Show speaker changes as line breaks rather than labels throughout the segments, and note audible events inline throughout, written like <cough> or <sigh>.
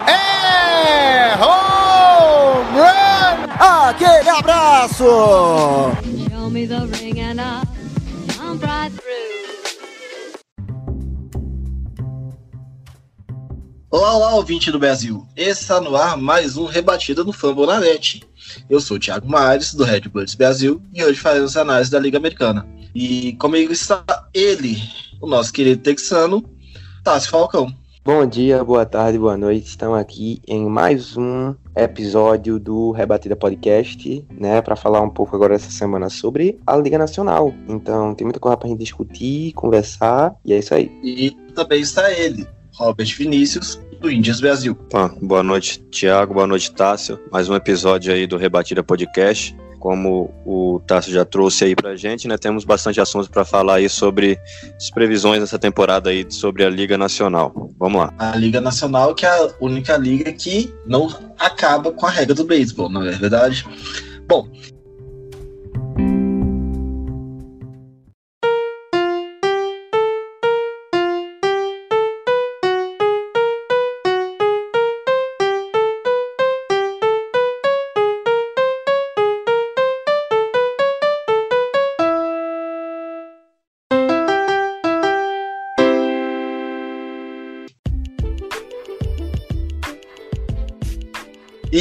É home run!
Aquele abraço.
Show me the ring and I'll jump right through.
Olá, olá, ouvinte do Brasil. Está no ar mais um Rebatida no Fumble na Net. Eu sou o Thiago Mares, do Red Bloods Brasil, e hoje faremos análise da Liga Americana. E comigo está ele, o nosso querido texano, Tássio Falcão.
Bom dia, boa tarde, boa noite. Estamos aqui em mais um episódio do Rebatida Podcast, né, para falar um pouco agora essa semana sobre a Liga Nacional. Então, tem muita coisa pra gente discutir, conversar, e é isso aí.
E também está ele, Robert Vinícius, do Índias Brasil.
Tá, boa noite, Tiago, boa noite, Tássio. Mais um episódio aí do Rebatida Podcast. Como o Tássio já trouxe aí pra gente, né? Temos bastante assuntos para falar aí sobre as previsões dessa temporada aí sobre a Liga Nacional. Vamos lá.
A Liga Nacional, que é a única liga que não acaba com a regra do beisebol, não é verdade? Bom,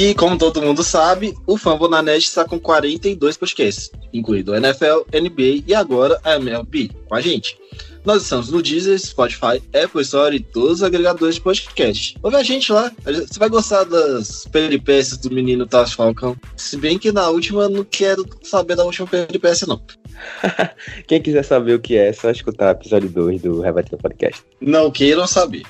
E como todo mundo sabe, o Fambonanet está com 42 podcasts, incluindo o NFL, NBA e agora a MLB, com a gente. Nós estamos no Deezer, Spotify, Apple Store e todos os agregadores de podcast. Ouve a gente lá, você vai gostar das peripécias do menino Tasso Falcão. Se bem que na última eu não quero saber da última peripécia, não. <laughs>
Quem quiser saber o que é, é só escutar o episódio 2 do Rebatida Podcast.
Não queiram saber.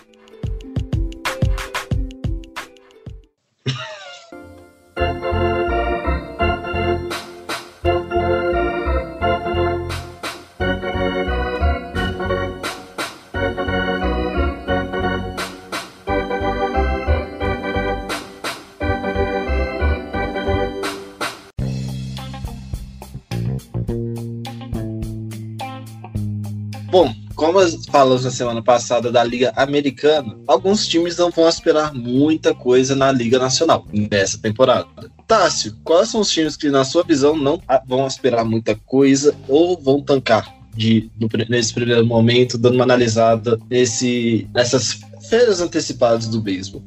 Como falamos na semana passada da Liga Americana, alguns times não vão esperar muita coisa na Liga Nacional nessa temporada. Tássio, quais são os times que, na sua visão, não vão esperar muita coisa ou vão tancar de, no nesse primeiro momento, dando uma analisada nesse, nessas férias antecipadas do beisebol?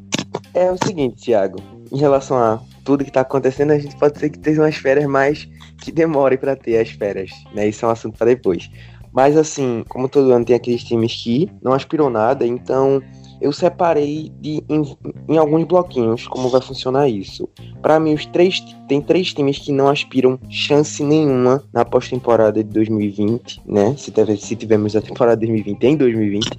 É o seguinte, Thiago, em relação a tudo que tá acontecendo, a gente pode ser que tenha umas férias mais que demorem para ter as férias, né? Isso é um assunto para depois. Mas assim, como todo ano tem aqueles times que não aspiram nada, então eu separei de, em, em alguns bloquinhos como vai funcionar isso. Para mim, os três tem três times que não aspiram chance nenhuma na pós-temporada de 2020, né? Se, teve, se tivermos a temporada de 2020 em 2020,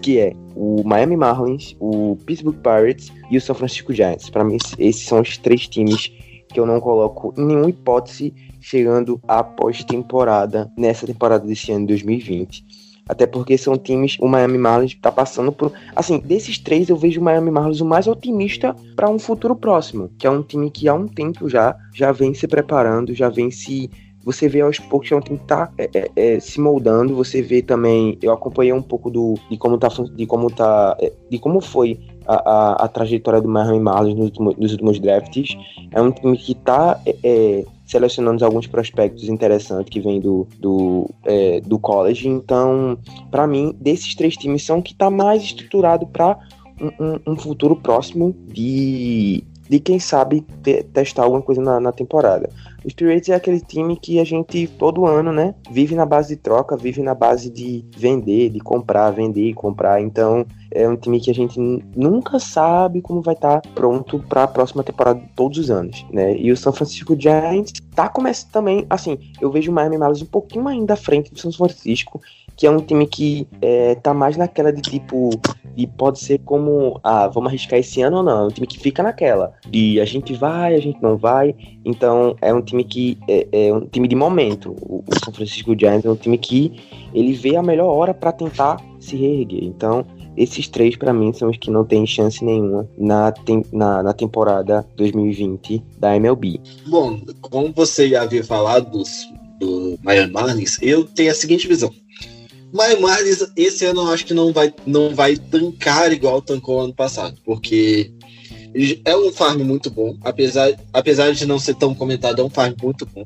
que é o Miami Marlins, o Pittsburgh Pirates e o San Francisco Giants. Para mim, esses são os três times que eu não coloco em nenhuma hipótese chegando à pós-temporada nessa temporada desse ano de 2020. Até porque são times, o Miami Marlins tá passando por, assim, desses três eu vejo o Miami Marlins o mais otimista para um futuro próximo, que é um time que há um tempo já já vem se preparando, já vem se você vê aos poucos que é um time que tá é, é, é, se moldando, você vê também, eu acompanhei um pouco do de como tá de como tá é, de como foi a, a, a trajetória do Miami Marlins nos, últimos- nos últimos drafts. É um time que tá é, selecionando alguns prospectos interessantes que vêm do, do, é, do college. Então, para mim, desses três times são que tá mais estruturado para um, um- um futuro próximo de, de quem sabe te- testar alguma coisa na, na temporada. Os Pirates é aquele time que a gente, todo ano, né, vive na base de troca, vive na base de vender, de comprar, vender e comprar. Então, é um time que a gente nunca sabe como vai estar pronto para a próxima temporada todos os anos, né? E o San Francisco Giants tá começando também, assim, eu vejo o Miami Marlins um pouquinho ainda à frente do São Francisco, que é um time que é, tá mais naquela de tipo. E pode ser como, ah, vamos arriscar esse ano ou não. É um time que fica naquela. E a gente vai, a gente não vai. Então é um time que é, é um time de momento. O, o São Francisco Giants é um time que ele vê a melhor hora para tentar se reerguer. Então esses três, para mim, são os que não têm chance nenhuma na, tem, na, na, temporada 2020 da MLB.
Bom, como você já havia falado dos, do Miami Marlins, eu tenho a seguinte visão. Miami Marlins, esse ano eu acho que não vai, não vai tancar igual tancou ano passado, porque é um farm muito bom, apesar, apesar de não ser tão comentado, é um farm muito bom.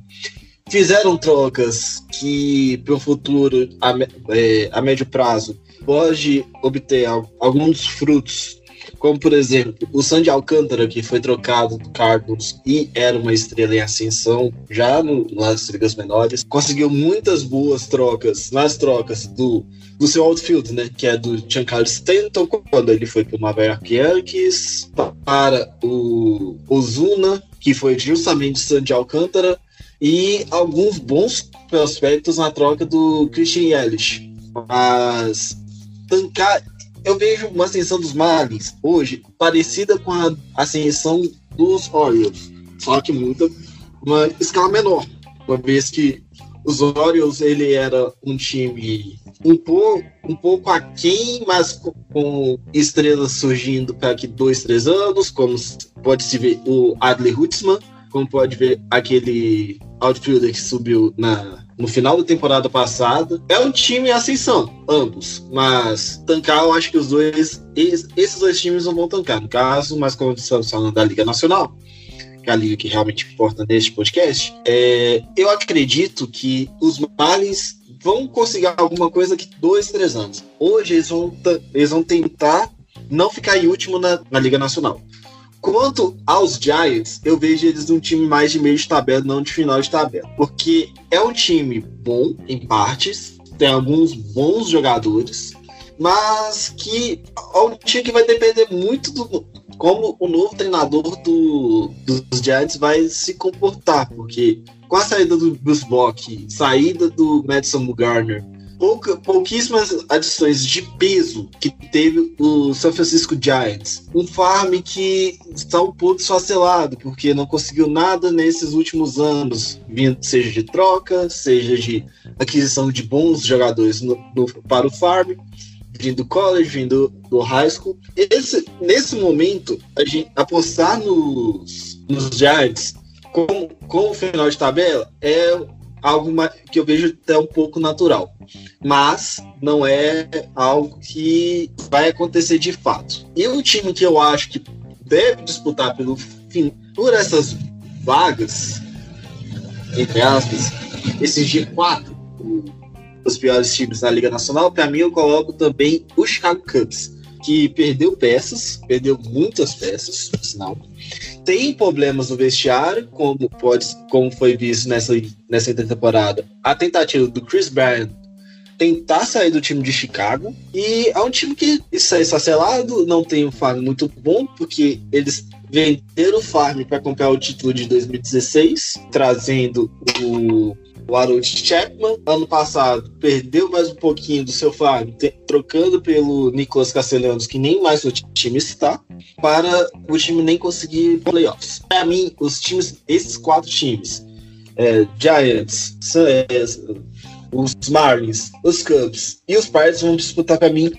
Fizeram trocas que, para o futuro, a, é, a médio prazo, pode obter alguns frutos, como por exemplo o Sandy Alcântara, que foi trocado do Cardinals e era uma estrela em ascensão já no, nas ligas menores, conseguiu muitas boas trocas nas trocas do, do seu outfield, né, que é do Giancarlo Stanton, quando ele foi para o York Yankees, para o Ozuna, que foi justamente Sandy Alcântara, e alguns bons prospectos na troca do Christian Yelich. Mas tancar. Eu vejo uma ascensão dos Marlins hoje parecida com a ascensão dos Orioles, só que muita uma escala menor, uma vez que os Orioles ele era um time um pouco, um pouco aquém, mas com, estrelas surgindo para aqui dois, três anos, como pode se ver o Adley Hutzman, como pode ver aquele outfielder que subiu na, no final da temporada passada. É um time em ascensão, ambos. Mas tancar, eu acho que os dois. Esses dois times não vão tancar. No caso, mas como estamos falando da Liga Nacional, que é a liga que realmente importa neste podcast, é, eu acredito que os Marlins vão conseguir alguma coisa que dois, três anos. Hoje eles vão, eles vão tentar não ficar em último na, na Liga Nacional. Quanto aos Giants, eu vejo eles um time mais de meio de tabela, não de final de tabela. Porque é um time bom em partes, tem alguns bons jogadores, mas que é um time que vai depender muito do como o novo treinador do, dos Giants vai se comportar, porque com a saída do Bruce Bock, saída do Madison Garner pouca, pouquíssimas adições de peso que teve o San Francisco Giants. Um farm que está um pouco esfacelado, porque não conseguiu nada nesses últimos anos, seja de troca, seja de aquisição de bons jogadores no, no, para o farm vindo do college, vindo do high school. Esse, nesse momento, a gente apostar nos, nos Giants como, como final de tabela é algo que eu vejo até um pouco natural. Mas não é algo que vai acontecer de fato. E o time que eu acho que deve disputar pelo fim, por essas vagas, entre aspas, esses G4, os piores times da Liga Nacional, para mim eu coloco também o Chicago Cubs, que perdeu peças, perdeu muitas peças, por sinal tem problemas no vestiário, como pode, como foi visto nessa, nessa temporada. A tentativa do Chris Bryant tentar sair do time de Chicago. E é um time que está esfacelado, não tem um farm muito bom, porque eles venderam o farm para comprar o título de 2016, trazendo o o Harold Chapman, ano passado, perdeu mais um pouquinho do seu farm, trocando pelo Nicolas Castellanos, que nem mais o time está, para o time nem conseguir playoffs. Para mim, os times, esses quatro times, é, Giants, é, os Marlins, os Cubs e os Pirates vão disputar para mim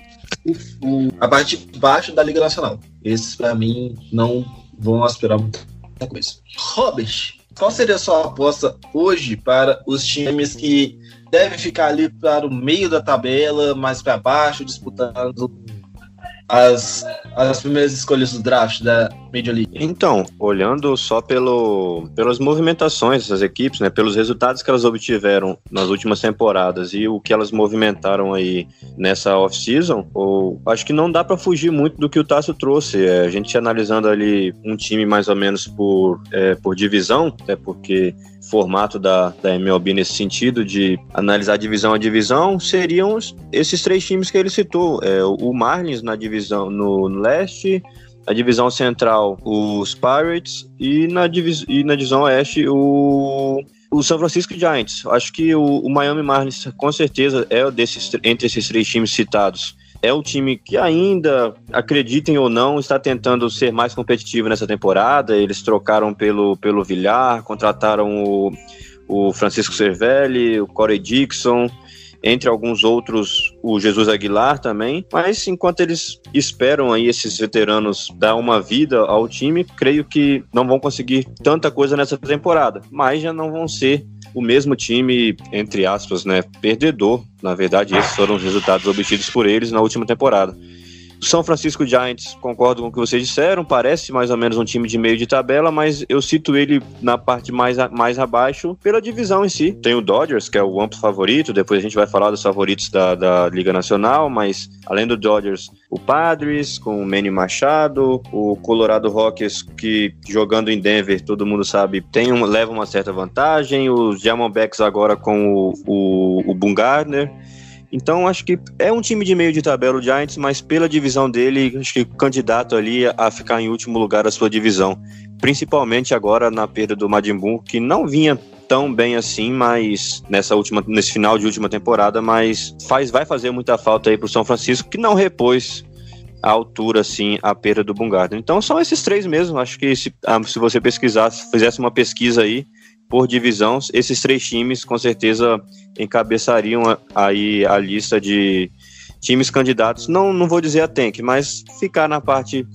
o, o, a parte de baixo da Liga Nacional. Esses, para mim, não vão aspirar muita coisa. Robert, qual seria a sua aposta hoje para os times que devem ficar ali para o meio da tabela, mais para baixo, disputando as, as primeiras escolhas do draft da Major League?
Então, olhando só pelo, pelas movimentações das equipes, né, pelos resultados que elas obtiveram nas últimas temporadas e o que elas movimentaram aí nessa off-season, acho que não dá para fugir muito do que o Tássio trouxe. É, a gente analisando ali um time mais ou menos por, é, por divisão, até porque formato da, da MLB nesse sentido de analisar divisão a divisão seriam esses três times que ele citou. É, o Marlins na divisão no, no leste, na divisão central os Pirates e na, divis, e na divisão oeste o, o São Francisco Giants. Acho que o, o Miami Marlins, com certeza, é desses, entre esses três times citados. É o time que ainda, acreditem ou não, está tentando ser mais competitivo nessa temporada. Eles trocaram pelo, pelo Villar, contrataram o, o Francisco Cervelli, o Corey Dixon, entre alguns outros, o Jesus Aguilar também. Mas enquanto eles esperam aí esses veteranos dar uma vida ao time, creio que não vão conseguir tanta coisa nessa temporada, mas já não vão ser o mesmo time, entre aspas, né, perdedor. Na verdade, esses foram os resultados obtidos por eles na última temporada. São Francisco Giants, concordo com o que vocês disseram, parece mais ou menos um time de meio de tabela, mas eu cito ele na parte mais, a, mais abaixo pela divisão em si. Tem o Dodgers, que é o amplo favorito, depois a gente vai falar dos favoritos da, da Liga Nacional, mas além do Dodgers, o Padres, com o Manny Machado, o Colorado Rockies, que jogando em Denver, todo mundo sabe, tem um, leva uma certa vantagem, os Diamondbacks agora com o, o, o Boone Gardner, então, acho que é um time de meio de tabela o Giants, mas pela divisão dele, acho que candidato ali a ficar em último lugar da sua divisão. Principalmente agora na perda do Majin Buu, que não vinha tão bem assim, mas nessa última, nesse final de última temporada, mas faz, vai fazer muita falta aí pro São Francisco, que não repôs a altura, assim, a perda do Bungarden. Então são esses três mesmo. Acho que se, ah, se você pesquisasse, fizesse uma pesquisa aí, por divisão, esses três times com certeza encabeçariam aí a lista de times candidatos. Não, não vou dizer a tank, mas ficar na parte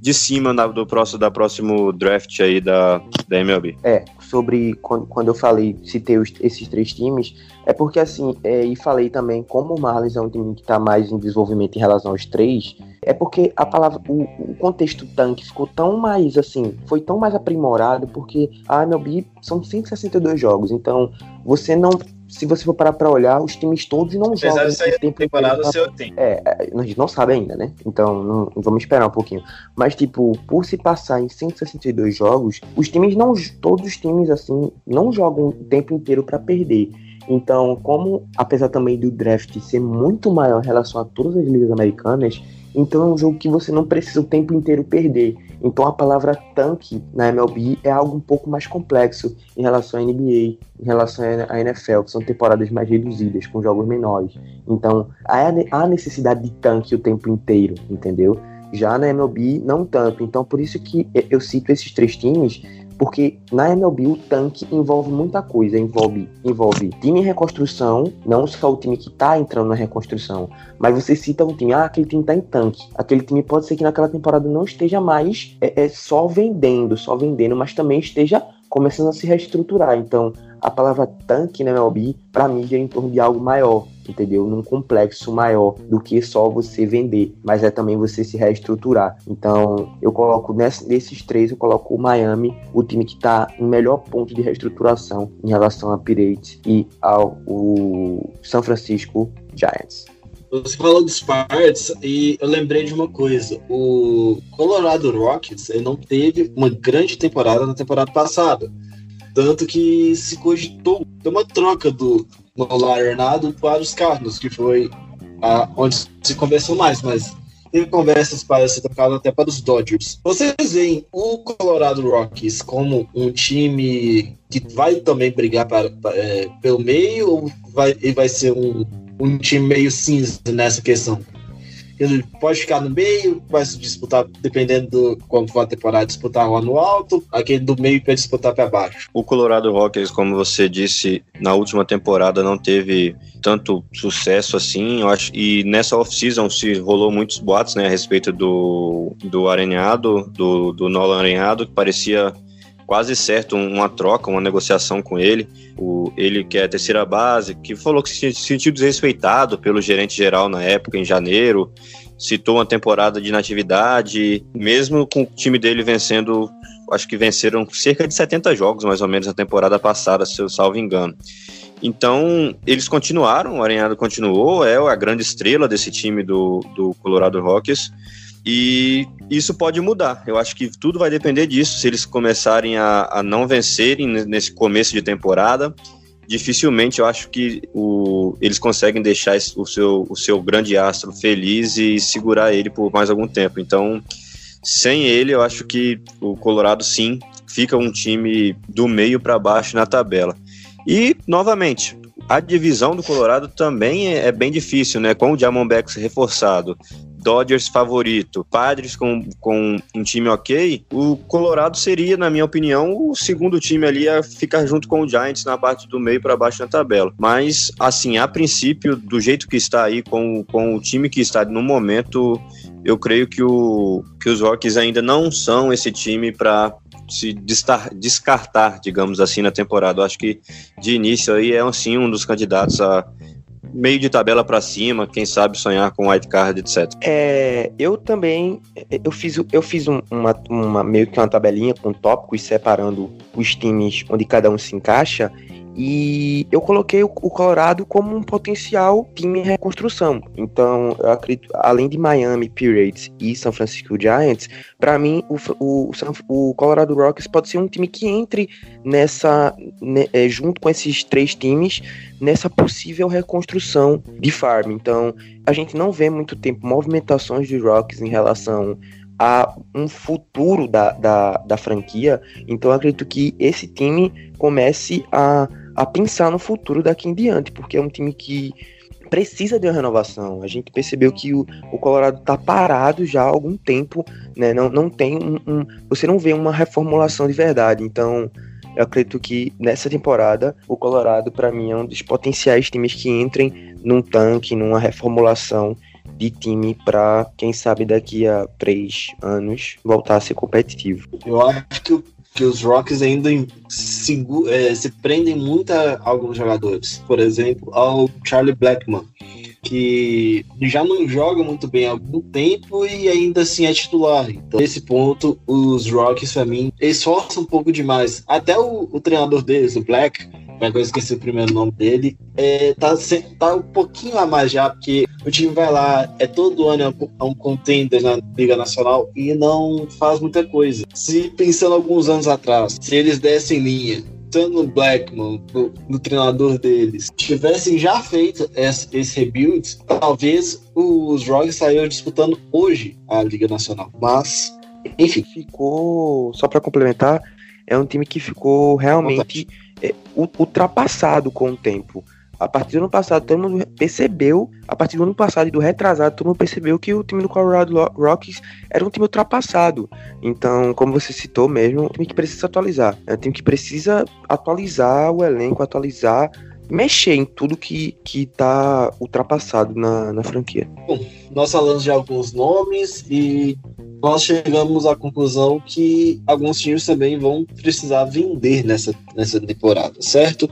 de cima do próximo, da próximo draft aí da, da MLB.
É, sobre quando, eu falei, citei os, esses três times, é porque assim, é, e falei também como o Marlins é um time que está mais em desenvolvimento em relação aos três, é porque a palavra, o, o, contexto tanque ficou tão mais assim, foi tão mais aprimorado porque a MLB são 162 jogos, então você não se você for parar pra olhar, os times todos não
Apesar
jogam.
de sair
tempo
temporada,
inteiro
seu tem.
é, a gente não sabe ainda, né? Então não, vamos esperar um pouquinho. Mas, tipo, por se passar em 162 jogos, os times não. Todos os times, assim, não jogam o tempo inteiro para perder. Então, como, apesar também do draft ser muito maior em relação a todas as ligas americanas, então é um jogo que você não precisa o tempo inteiro perder. Então a palavra tanque na MLB é algo um pouco mais complexo em relação à NBA, em relação à NFL, que são temporadas mais reduzidas, com jogos menores. Então há necessidade de tanque o tempo inteiro, entendeu? Já na MLB, não tanto. Então por isso que eu cito esses três times, porque na MLB o tanque envolve muita coisa, envolve, envolve time em reconstrução, não só o time que tá entrando na reconstrução, mas você cita um time, ah, aquele time tá em tanque. Aquele time pode ser que naquela temporada não esteja mais é, é só vendendo, só vendendo, mas também esteja começando a se reestruturar. Então, a palavra tanque na MLB, para mim, é em torno de algo maior, entendeu? Num complexo maior do que só você vender, mas é também você se reestruturar. Então, eu coloco nesse, nesses três, eu coloco o Miami, o time que está em melhor ponto de reestruturação em relação a Pirates e ao San Francisco Giants.
Você falou dos Pirates e eu lembrei de uma coisa. O Colorado Rockies ele não teve uma grande temporada na temporada passada. Tanto que se cogitou uma troca do Nolan Arenado para os Cardinals, que foi a, onde se conversou mais, mas teve conversas para ser trocado até para os Dodgers. Vocês veem o Colorado Rockies como um time que vai também brigar para, para, é, pelo meio ou vai, vai ser um um time meio cinza nessa questão. Ele pode ficar no meio, vai disputar, dependendo do como for a temporada, disputar lá no alto, aquele do meio para disputar para baixo.
O Colorado Rockies, como você disse, na última temporada não teve tanto sucesso assim, eu acho, e nessa off-season se rolou muitos boatos, né, a respeito do, do arenhado, do, do Nolan arenhado, que parecia quase certo uma troca, uma negociação com ele. O, ele que é terceira base, que falou que se sentiu desrespeitado pelo gerente geral na época, em janeiro, citou uma temporada de inatividade, mesmo com o time dele vencendo, acho que venceram cerca de 70 jogos mais ou menos na temporada passada, se eu salvo engano. Então, eles continuaram, o Arenado continuou, é a grande estrela desse time do, do Colorado Rockies. E isso pode mudar. Eu acho que tudo vai depender disso. Se eles começarem a, a não vencerem nesse começo de temporada, dificilmente eu acho que o, eles conseguem deixar o seu, o seu grande astro feliz e segurar ele por mais algum tempo. Então, sem ele, eu acho que o Colorado sim fica um time do meio para baixo na tabela. E, novamente, a divisão do Colorado também é, é bem difícil, né? Com o Diamondbacks reforçado, Dodgers favorito, Padres com, com um time ok, o Colorado seria, na minha opinião, o segundo time ali a ficar junto com o Giants na parte do meio para baixo na tabela. Mas, assim, a princípio, do jeito que está aí, com, com o time que está no momento, eu creio que, o, que os Rockies ainda não são esse time para se descartar, digamos assim, na temporada. Eu acho que de início aí é assim um dos candidatos a meio de tabela para cima, quem sabe sonhar com white card, etc.
É, eu também eu fiz, eu fiz um, uma, uma meio que uma tabelinha com tópicos separando os times onde cada um se encaixa e eu coloquei o, Colorado como um potencial time em reconstrução. Então, eu acredito, além de Miami Pirates e São Francisco Giants, para mim o, o, o, Colorado Rockies pode ser um time que entre nessa, né, é, junto com esses três times, nessa possível reconstrução de farm. Então, a gente não vê muito tempo movimentações dos Rockies em relação a um futuro da, da, da franquia. Então, acredito que esse time comece a a pensar no futuro daqui em diante, porque é um time que precisa de uma renovação. A gente percebeu que o, o Colorado está parado já há algum tempo, né? Não, não tem um, um, Você não vê uma reformulação de verdade. Então, eu acredito que nessa temporada, o Colorado, para mim, é um dos potenciais times que entrem num tanque, numa reformulação de time para, quem sabe, daqui a três anos voltar a ser competitivo.
Eu acho que o que os Rocks ainda se, é, se prendem muito a alguns jogadores. Por exemplo, ao Charlie Blackman, que já não joga muito bem há algum tempo e ainda assim é titular. Então, nesse ponto, os Rocks, para mim, esforçam um pouco demais. Até o, o treinador deles, o Black, que eu esqueci o primeiro nome dele, é, tá, tá um pouquinho a mais já, porque o time vai lá, é todo ano é um contender na Liga Nacional e não faz muita coisa. Se pensando alguns anos atrás, se eles dessem linha, no Blackman, no, no, treinador deles, tivessem já feito esse, esse rebuild, talvez os Rocks saíram disputando hoje a Liga Nacional. Mas, enfim.
Ficou, só para complementar, é um time que ficou realmente é, ultrapassado com o tempo. A partir do ano passado, todo mundo percebeu, a partir do ano passado e do retrasado, todo mundo percebeu que o time do Colorado Rockies era um time ultrapassado. Então, como você citou mesmo, é um time que precisa atualizar. É um time que precisa atualizar o elenco, atualizar, mexer em tudo que, que tá ultrapassado na, na franquia.
Bom, nós falamos de alguns nomes e nós chegamos à conclusão que alguns times também vão precisar vender nessa, nessa temporada, certo?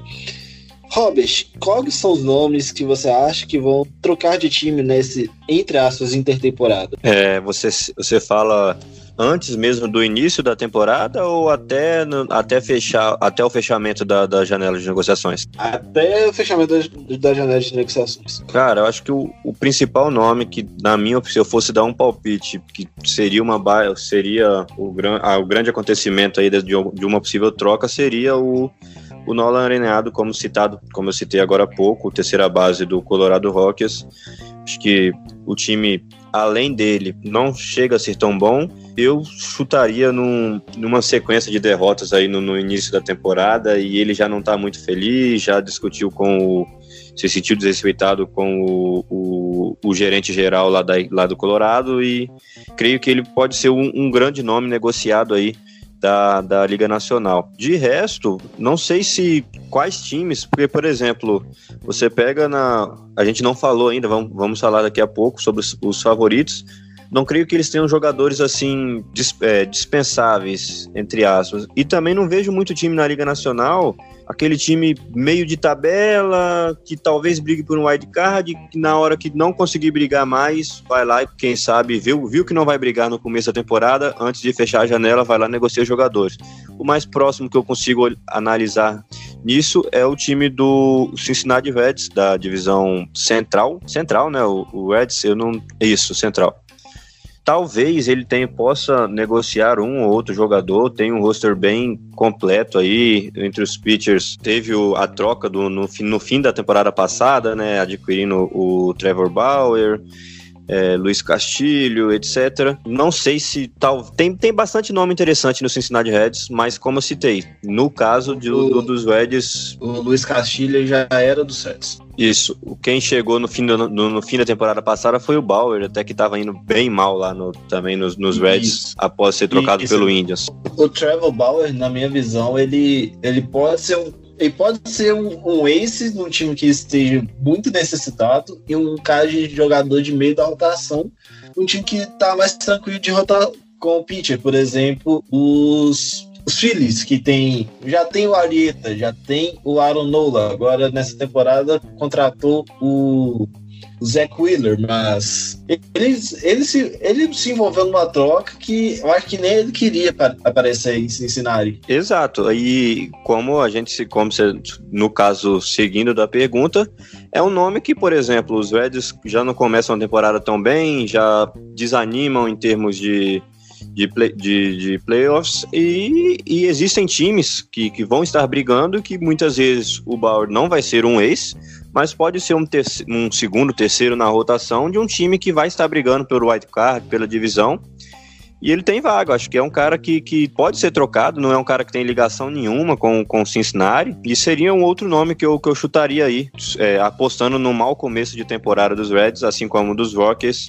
Robert, quais são os nomes que você acha que vão trocar de time nesse, entre aspas, intertemporada?
É, você, você fala antes mesmo do início da temporada ou até, no, até, fechar, até o fechamento da, da janela de negociações?
Até o fechamento da, da janela de negociações.
Cara, eu acho que o, o principal nome que, na minha opinião, se eu fosse dar um palpite, que seria uma seria o, gran, ah, o grande acontecimento aí de, de uma possível troca, seria o o Nolan Arenado, como citado, como eu citei agora há pouco, terceira base do Colorado Rockies. Acho que o time, além dele, não chega a ser tão bom. Eu chutaria num, numa sequência de derrotas aí no, no início da temporada e ele já não está muito feliz, já discutiu com o. se sentiu desrespeitado com o, o, o gerente geral lá, da, lá do Colorado e creio que ele pode ser um, um grande nome negociado aí da, da Liga Nacional. De resto, não sei se quais times, porque, por exemplo, você pega na. A gente não falou ainda, vamos, vamos falar daqui a pouco sobre os, os favoritos. Não creio que eles tenham jogadores assim é, dispensáveis, entre aspas. E também não vejo muito time na Liga Nacional aquele time meio de tabela, que talvez brigue por um wild card, que na hora que não conseguir brigar mais, vai lá e quem sabe viu, viu que não vai brigar no começo da temporada, antes de fechar a janela, vai lá e negocia jogadores. O mais próximo que eu consigo analisar nisso é o time do Cincinnati Reds, da divisão central, central, né, o, o Reds, eu não, isso, central talvez ele tenha, possa negociar um ou outro jogador, tem um roster bem completo aí entre os pitchers. Teve o, a troca do, no, no fim da temporada passada, né, adquirindo o Trevor Bauer. é, Luiz Castilho, etc. Não sei se tal. Tem, tem bastante nome interessante no Cincinnati Reds, mas como eu citei, no caso de,
O-
do, dos Reds,
O Luiz Castilho já era do Reds.
Isso. Quem chegou no fim, do- no, no fim da temporada passada foi o Bauer, até que tava indo bem mal lá no, também nos, nos Reds,
Isso.
após ser trocado
Isso.
pelo Indians.
O Trevor Bauer, na minha visão, ele, ele pode ser um. Ele pode ser um, um ace num time que esteja muito necessitado e um cara de jogador de meio da rotação, um time que tá mais tranquilo de rotar com o pitcher. Por exemplo, os, os Phillies, que tem, já tem o Arieta, já tem o Aaron Nola. Agora, nessa temporada, contratou o, o Zach Wheeler, mas ele, ele, se, ele se envolveu numa troca que eu acho que nem ele queria pa- aparecer em Cincinnati.
Exato. Aí, como a gente se, como você, no caso, seguindo da pergunta, é um nome que, por exemplo, os Reds já não começam a temporada tão bem, já desanimam em termos de, de, play- de, de playoffs, e, e existem times que, que vão estar brigando que muitas vezes o Bauer não vai ser um ex, mas pode ser um, terce- um segundo, terceiro na rotação de um time que vai estar brigando pelo wild card, pela divisão. E ele tem vaga, acho que é um cara que, que pode ser trocado, não é um cara que tem ligação nenhuma com com o Cincinnati, e seria um outro nome que eu, que eu chutaria aí, é, apostando no mau começo de temporada dos Reds, assim como dos Rockets.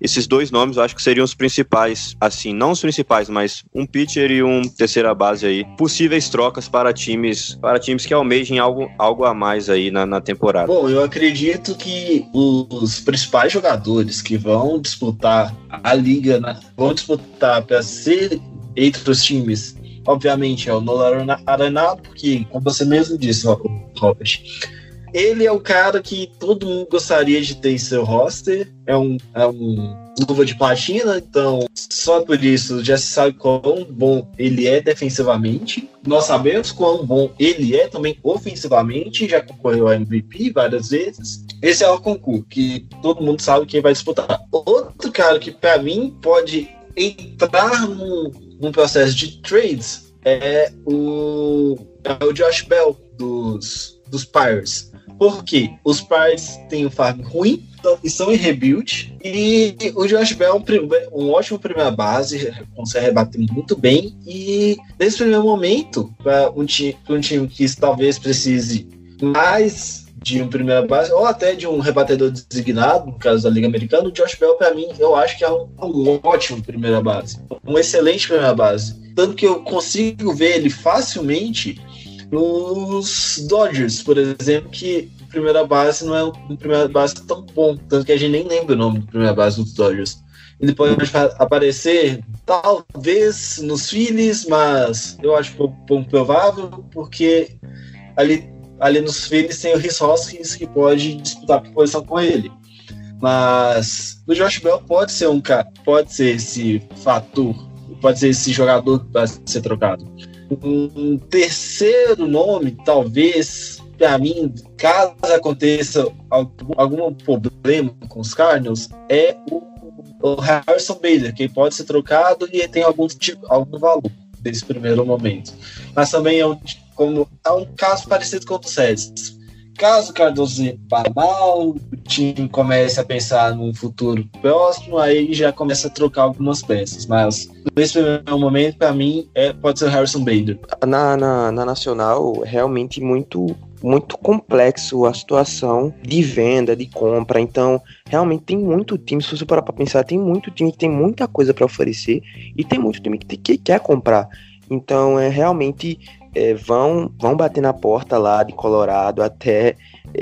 Esses dois nomes eu acho que seriam os principais, assim, não os principais, mas um pitcher e um terceira base aí. Possíveis trocas para times, para times que almejem algo, algo a mais aí na, na temporada.
Bom, eu acredito que os principais jogadores que vão disputar a liga, né, vão disputar para ser entre os times, obviamente é o Nolan Arenado, porque, como você mesmo disse, Robert, ele é o cara que todo mundo gostaria de ter em seu roster. É um, é um luva de platina, então só por isso já se sabe quão bom ele é defensivamente. Nós sabemos quão bom ele é também ofensivamente, já concorreu a MVP várias vezes. Esse é o concurso que todo mundo sabe quem vai disputar. Outro cara que para mim pode entrar num, num processo de trades é o, é o Josh Bell dos, dos Pirates. Porque os Pirates têm um farm ruim então, e são em rebuild. E o Josh Bell é um, um ótimo primeira base, consegue rebater muito bem. E nesse primeiro momento, para um, ti- pra um time que talvez precise mais de um primeira base, ou até de um rebatedor designado, no caso da Liga Americana, o Josh Bell, para mim, eu acho que é um, um ótimo primeira base. Um excelente primeira base. Tanto que eu consigo ver ele facilmente nos Dodgers, por exemplo, que a primeira base não é um primeira base tão bom, tanto que a gente nem lembra o nome do primeira base dos Dodgers. Ele pode aparecer talvez nos Phillies, mas eu acho pouco, provável, porque ali, ali nos Phillies tem o Rhys Hoskins que pode disputar por posição com ele. Mas o Josh Bell pode ser um cara, pode ser esse fator, pode ser esse jogador vai ser trocado. Um terceiro nome, talvez, para mim, caso aconteça algum, algum problema com os Cardinals, é o, o Harrison Bader, que pode ser trocado e tem algum, tipo, algum valor nesse primeiro momento. Mas também é um, como, é um caso parecido com o dos Reds. Caso Cardoso vá mal, o time comece a pensar num futuro próximo, aí já começa a trocar algumas peças. Mas nesse primeiro momento, para mim, é, pode ser o Harrison Bader.
Na, na, na Nacional, realmente muito muito complexo a situação de venda, de compra. Então, realmente tem muito time, se você parar para pensar, tem muito time que tem muita coisa para oferecer e tem muito time que, que quer comprar. Então, é realmente é, vão vão bater na porta lá de Colorado até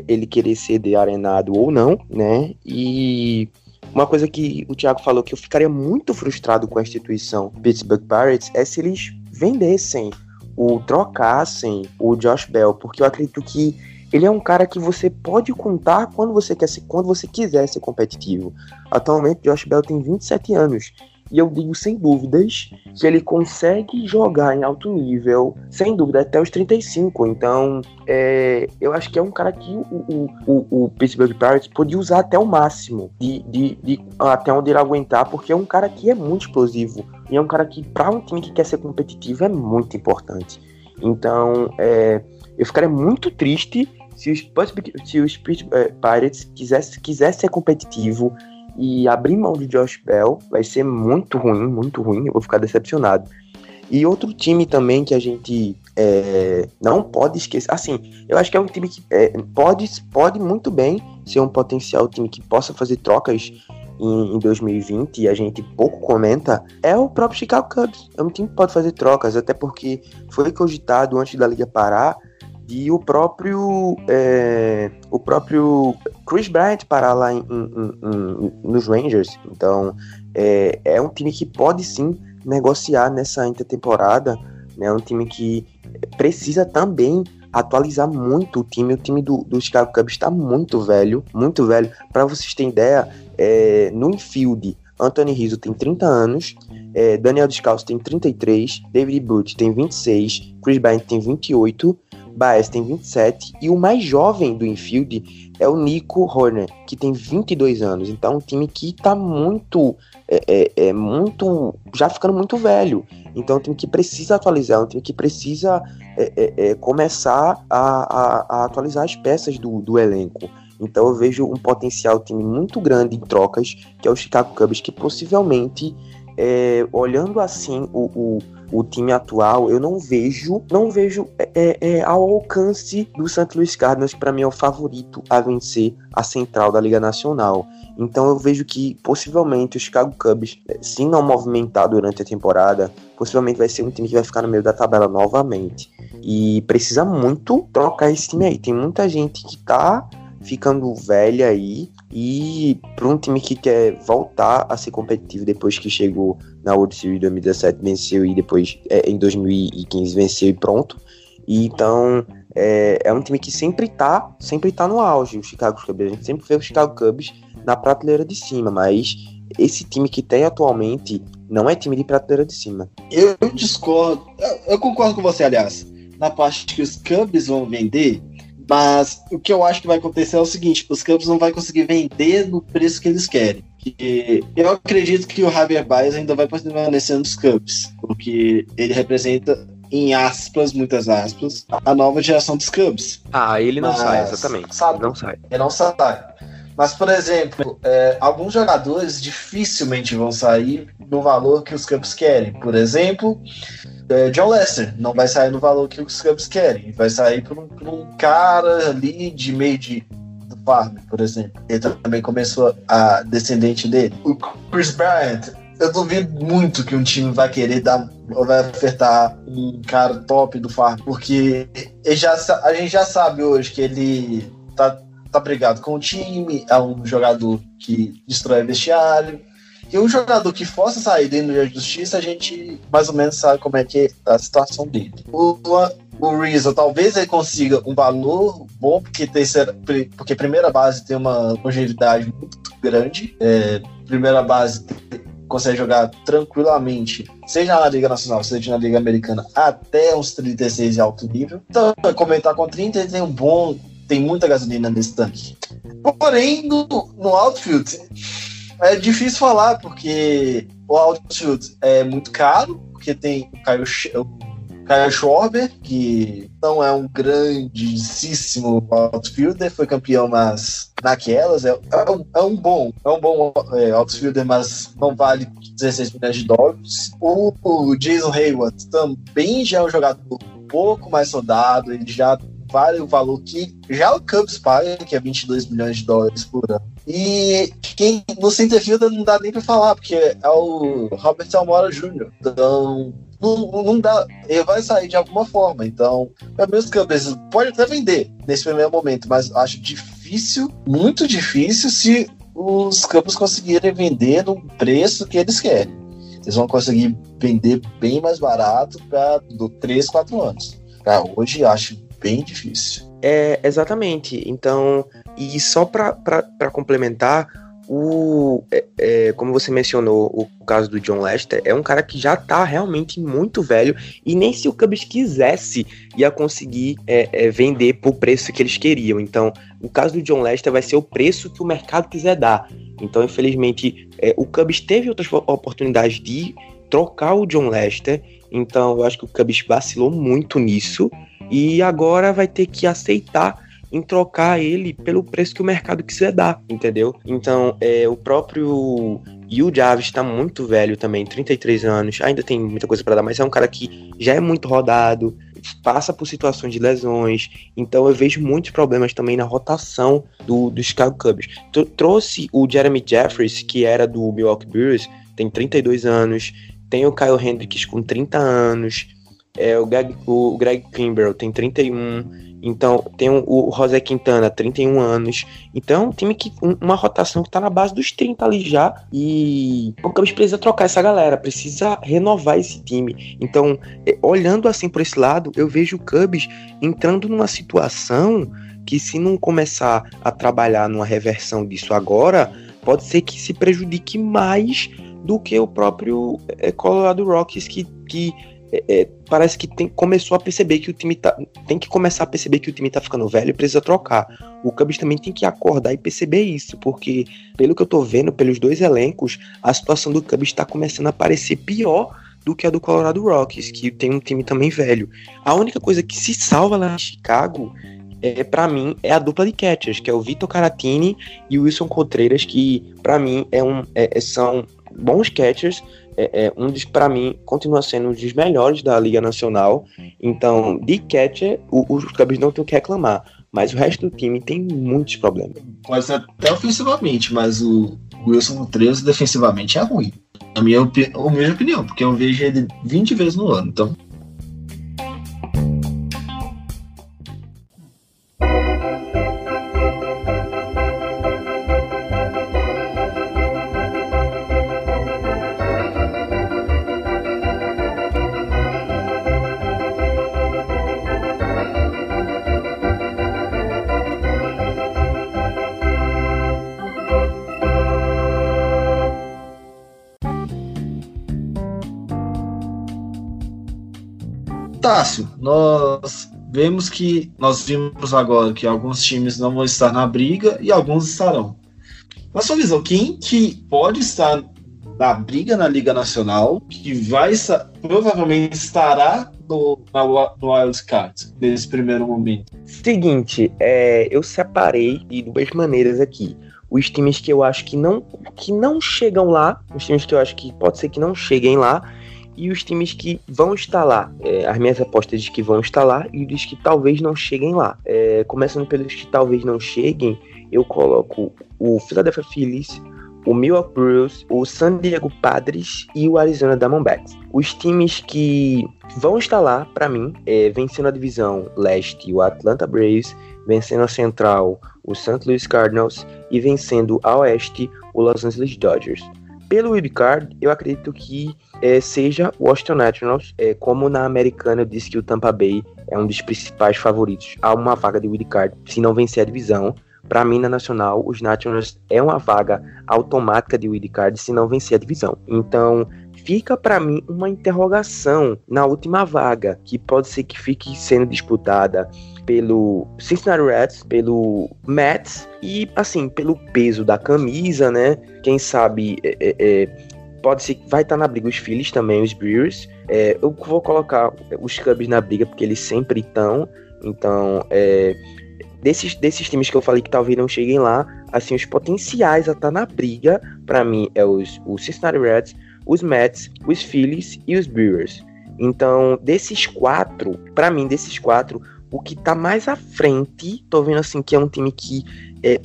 ele querer ser arenado ou não, né? E uma coisa que o Thiago falou que eu ficaria muito frustrado com a instituição Pittsburgh Pirates é se eles vendessem ou trocassem o Josh Bell, porque eu acredito que ele é um cara que você pode contar quando você quer ser, quando você quiser ser competitivo. Atualmente, Josh Bell tem 27 anos. E eu digo sem dúvidas que ele consegue jogar em alto nível, sem dúvida, até os 35. Então, é, eu acho que é um cara que o, o, o, o Pittsburgh Pirates podia usar até o máximo, de, de, de, até onde ele aguentar, porque é um cara que é muito explosivo. E é um cara que, para um time que quer ser competitivo, é muito importante. Então, é, eu ficaria muito triste se os, se os Pirates quisesse, quisesse ser competitivo E abrir mão de Josh Bell vai ser muito ruim, muito ruim. Eu vou ficar decepcionado. E outro time também que a gente é, não pode esquecer. Assim, eu acho que é um time que é, pode, pode muito bem ser um potencial time que possa fazer trocas em, em 2020 e a gente pouco comenta. É o próprio Chicago Cubs. É um time que pode fazer trocas, até porque foi cogitado antes da liga parar e o próprio é, o próprio Chris Bryant parar lá em, em, em, nos Rangers. Então é, é um time que pode sim negociar nessa intertemporada. É né, um time que precisa também atualizar muito o time. O time do, do Chicago Cubs está muito velho, muito velho. Para vocês terem ideia, é, no infield, Anthony Rizzo tem 30 anos, é, Daniel Descalço tem 33, David Booth tem 26, Chris Bryant tem 28 Baez tem 27 e o mais jovem do infield é o Nico Horner, que tem 22 anos. Então, um time que tá muito, é, é, é, muito, já ficando muito velho. Então, é um time que precisa atualizar, é um time que precisa é, é, é, começar a, a, a, atualizar as peças do, do elenco. Então, eu vejo um potencial time muito grande em trocas, que é o Chicago Cubs, que possivelmente, olhando assim o, o o time atual, eu não vejo, não vejo é, é, é ao alcance do St. Louis Cardinals, que para mim é o favorito a vencer a central da Liga Nacional. Então eu vejo que possivelmente o Chicago Cubs, é, se não movimentar durante a temporada, possivelmente vai ser um time que vai ficar no meio da tabela novamente. E precisa muito trocar esse time aí. Tem muita gente que tá ficando velha aí. E para um time que quer voltar a ser competitivo depois que chegou na World Series 2017, venceu e depois é, em 2015 venceu e pronto. E então é, é, um time que sempre tá, sempre tá no auge, o Chicago Cubs. A gente sempre vê o Chicago Cubs na prateleira de cima, mas esse time que tem atualmente não é time de prateleira de cima.
Eu discordo, eu, eu concordo com você, aliás, na parte que os Cubs vão vender mas o que eu acho que vai acontecer é o seguinte: os Cubs não vai conseguir vender no preço que eles querem. Que eu acredito que o Javier Baez ainda vai permanecer nos Cubs, porque ele representa, em aspas, muitas aspas, a nova geração dos Cubs.
Ah, ele não Mas, sai, exatamente. Sabe,
não sai. Ele não sai. Mas, por exemplo, é, alguns jogadores dificilmente vão sair no valor que os Cubs querem. Por exemplo, é, John Lester não vai sair no valor que os Cubs querem. Vai sair por um, um cara ali de meio de do farm, por exemplo. Ele também começou a descendente dele. O Chris Bryant, eu duvido muito que um time vai querer dar vai ofertar um cara top do farm, porque já, a gente já sabe hoje que ele tá, tá brigado com o time, é um jogador que destrói vestiário, e um jogador que fosse sair dentro da justiça, a gente mais ou menos sabe como é que é a situação dele. O, o Rizzo, talvez ele consiga um valor bom, porque, terceira, porque primeira base tem uma longevidade muito grande. É, primeira base consegue jogar tranquilamente, seja na Liga Nacional, seja na Liga Americana, até uns 36 de alto nível. Então, comentar com 30, ele tem um bom. Tem muita gasolina nesse tanque. Porém, no, no outfield, é difícil falar, porque o outfield é muito caro, porque tem o Caio, o Caio Schwarber, que não é um grandíssimo outfielder, foi campeão mas naquelas, é, é, um, é um bom, é um bom é, outfielder, mas não vale 16 milhões de dólares. O, o Jason Hayward também já é um jogador um pouco mais soldado, ele já vale o valor que já o Cubs paga, que é 22 milhões de dólares por ano. E quem no center fielder não dá nem pra falar, porque é o Robert Almora Jr. Então, não, não dá. Ele vai sair de alguma forma. Então, para mim, os Cubs pode até vender nesse primeiro momento, mas acho difícil, muito difícil, se os campos conseguirem vender no preço que eles querem. Eles vão conseguir vender bem mais barato para 3, 4 anos. Pra hoje, acho bem difícil.
É, exatamente. Então, e só para complementar, o, é, é, como você mencionou, o caso do John Lester, é um cara que já tá realmente muito velho e nem se o Cubs quisesse ia conseguir é, é, vender por preço que eles queriam. Então, o caso do John Lester vai ser o preço que o mercado quiser dar. Então, infelizmente, é, o Cubs teve outras oportunidades de trocar o John Lester. Então, eu acho que o Cubs vacilou muito nisso e agora vai ter que aceitar em trocar ele pelo preço que o mercado quiser dar, entendeu? Então, é, o próprio Yu Jarvis está muito velho também, 33 anos, ainda tem muita coisa para dar, mas é um cara que já é muito rodado, passa por situações de lesões, então eu vejo muitos problemas também na rotação do, do Chicago Cubs. Tr trouxe o Jeremy Jeffries, que era do Milwaukee Brewers, tem 32 anos, tem o Kyle Hendricks com 30 anos, é, o, Greg, o Greg Kimbrell tem 31, então, tem o, José Quintana, 31 anos. Então, um time que. uma rotação que tá na base dos 30 ali já. E o Cubs precisa trocar essa galera, precisa renovar esse time. Então, é, olhando assim por esse lado, eu vejo o Cubs entrando numa situação que, se não começar a trabalhar numa reversão disso agora, pode ser que se prejudique mais do que o próprio é, Colorado Rockies, que, que é, é, parece que tem, começou a perceber que o time tá. Tem que começar a perceber que o time tá ficando velho e precisa trocar. O Cubs também tem que acordar e perceber isso, porque, pelo que eu tô vendo, pelos dois elencos, a situação do Cubs está começando a parecer pior do que a do Colorado Rockies, que tem um time também velho. A única coisa que se salva lá em Chicago é para mim é a dupla de catchers, que é o Vitor Caratini e o Wilson Contreras, que para mim é um, é, são bons catchers, é, é um dos, para mim, continua sendo um dos melhores da Liga Nacional. Então, de catcher, os Cubs não tem o que reclamar. Mas o resto do time tem muitos problemas.
Pode ser até ofensivamente, mas o Wilson 13 defensivamente é ruim. Na minha, opi minha opinião, porque eu vejo ele 20 vezes no ano. Então, nós vemos que nós vimos agora que alguns times não vão estar na briga e alguns estarão. Na sua visão, quem que pode estar na briga na Liga Nacional, que vai provavelmente estará no, na, no Wild Card nesse primeiro momento?
Seguinte, é, eu separei de duas maneiras aqui. Os times que eu acho que não, que não chegam lá, os times que eu acho que pode ser que não cheguem lá, e os times que vão estar lá. É, as minhas apostas de que vão estar lá e os que talvez não cheguem lá. É, começando pelos que talvez não cheguem, eu coloco o Philadelphia Phillies, o Milwaukee Brewers, o San Diego Padres e o Arizona Diamondbacks. Os times que vão estar lá, para mim, é, vencendo a divisão leste, o Atlanta Braves, vencendo a central, o St. Louis Cardinals e vencendo a oeste, o Los Angeles Dodgers. Pelo wildcard, eu acredito que é, seja o Washington Nationals, é, como na americana eu disse que o Tampa Bay é um dos principais favoritos a uma vaga de wildcard, se não vencer a divisão. Para mim, na Nacional, os Nationals é uma vaga automática de wildcard se não vencer a divisão. Então, fica para mim uma interrogação na última vaga, que pode ser que fique sendo disputada pelo Cincinnati Reds, pelo Mets e, assim, pelo peso da camisa, né? Quem sabe é, é, é pode ser vai estar tá na briga os Phillies também, os Brewers. É, eu vou colocar os Cubs na briga porque eles sempre estão. Então, é, desses, desses times que eu falei que talvez não cheguem lá, assim, os potenciais a estar tá na briga, para mim, é os, os Cincinnati Reds, os Mets, os Phillies e os Brewers. Então, desses quatro, para mim, desses quatro, o que tá mais à frente, tô vendo assim que é um time que é,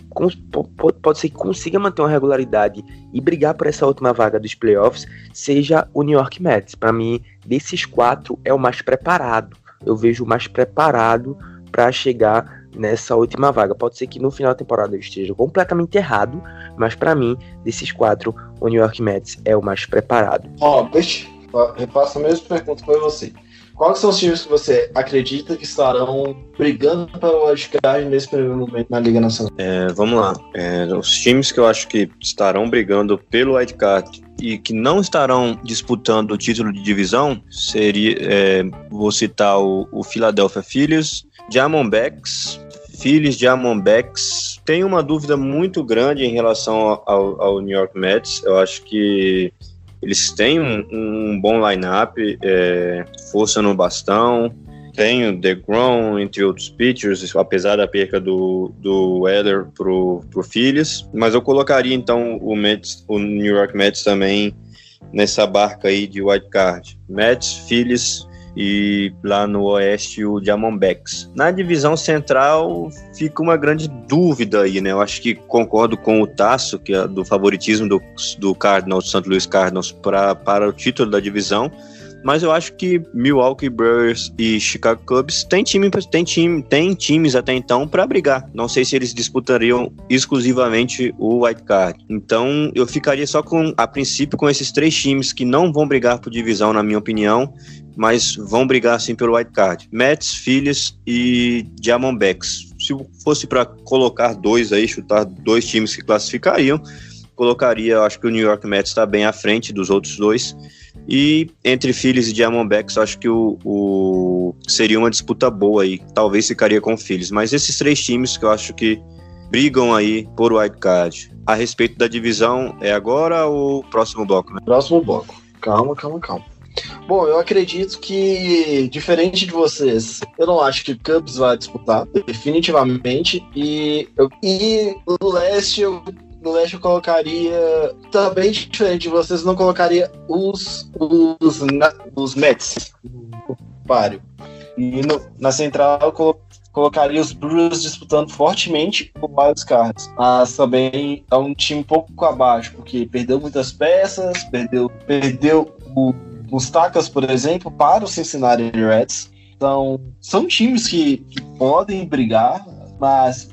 pode ser que consiga manter uma regularidade e brigar por essa última vaga dos playoffs, seja o New York Mets. Para mim, desses quatro, é o mais preparado. Eu vejo o mais preparado para chegar nessa última vaga. Pode ser que no final da temporada eu esteja completamente errado, mas para mim, desses quatro, o New York Mets é o mais preparado.
Robert, repasso a mesma pergunta para você. Quais são os times que você acredita que estarão brigando o wildcard nesse primeiro momento na Liga Nacional?
É, vamos lá. É, os times que eu acho que estarão brigando pelo wildcard e que não estarão disputando o título de divisão seria, é, vou citar o, o Philadelphia Phillies, Diamondbacks, Phillies, Diamondbacks. Tenho uma dúvida muito grande em relação ao, ao New York Mets. Eu acho que eles têm um, um bom line-up, é, força no bastão, tem o DeGrom, entre outros pitchers, apesar da perca do, do Weller pro, pro Phillies. Mas eu colocaria então o, Mets, o New York Mets também nessa barca aí de wild card. Mets, Phillies e lá no oeste o Diamondbacks. Na divisão central fica uma grande dúvida aí, né? Eu acho que concordo com o Tasso, que é do favoritismo do, do Cardinals, St. Louis Cardinals pra, para o título da divisão mas eu acho que Milwaukee Brewers e Chicago Cubs têm time, tem time, tem times até então para brigar. Não sei se eles disputariam exclusivamente o White Card. Então eu ficaria só com, a princípio, com esses três times que não vão brigar por divisão, na minha opinião, mas vão brigar sim pelo White Card. Mets, Phillies e Diamondbacks. Se fosse para colocar dois aí, chutar dois times que classificariam, colocaria, acho que o New York Mets está bem à frente dos outros dois e entre Phillies e Diamondbacks, acho que o, o, seria uma disputa boa aí. Talvez ficaria com o Phillies. Mas esses três times que eu acho que brigam aí por wild card. A respeito da divisão, é agora ou próximo bloco, né?
Próximo bloco. Calma, calma, calma. Bom, eu acredito que, diferente de vocês, eu não acho que o Cubs vai disputar, definitivamente. E, eu, e no leste eu no leste eu colocaria também diferente. Vocês não colocaria os os, os Mets páreo. E no, na central eu colo, colocaria os Brewers disputando fortemente o Wild Cards. Mas também é um time um pouco abaixo, porque perdeu muitas peças, perdeu, perdeu o, os Tacas, por exemplo, para o Cincinnati Reds. Então, são times que, que podem brigar, mas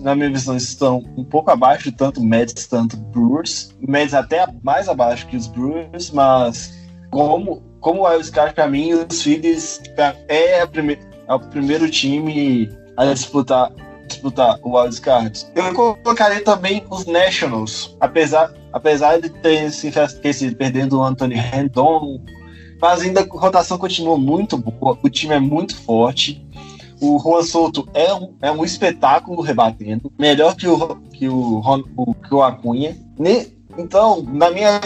na minha visão, estão um pouco abaixo, tanto Mets, tanto Brewers. Mets até mais abaixo que os Brewers, mas como, como o Wildcard para mim, os Phillies é, é o primeiro time a disputar disputar o Wildcard. Eu colocaria também os Nationals, apesar, apesar de ter se, se perdendo o Anthony Rendon, mas ainda a rotação continua muito boa, o time é muito forte. O Juan Souto é um, é um espetáculo rebatendo, melhor que o, que o, o, que o Acunha. Ne, então, na minha,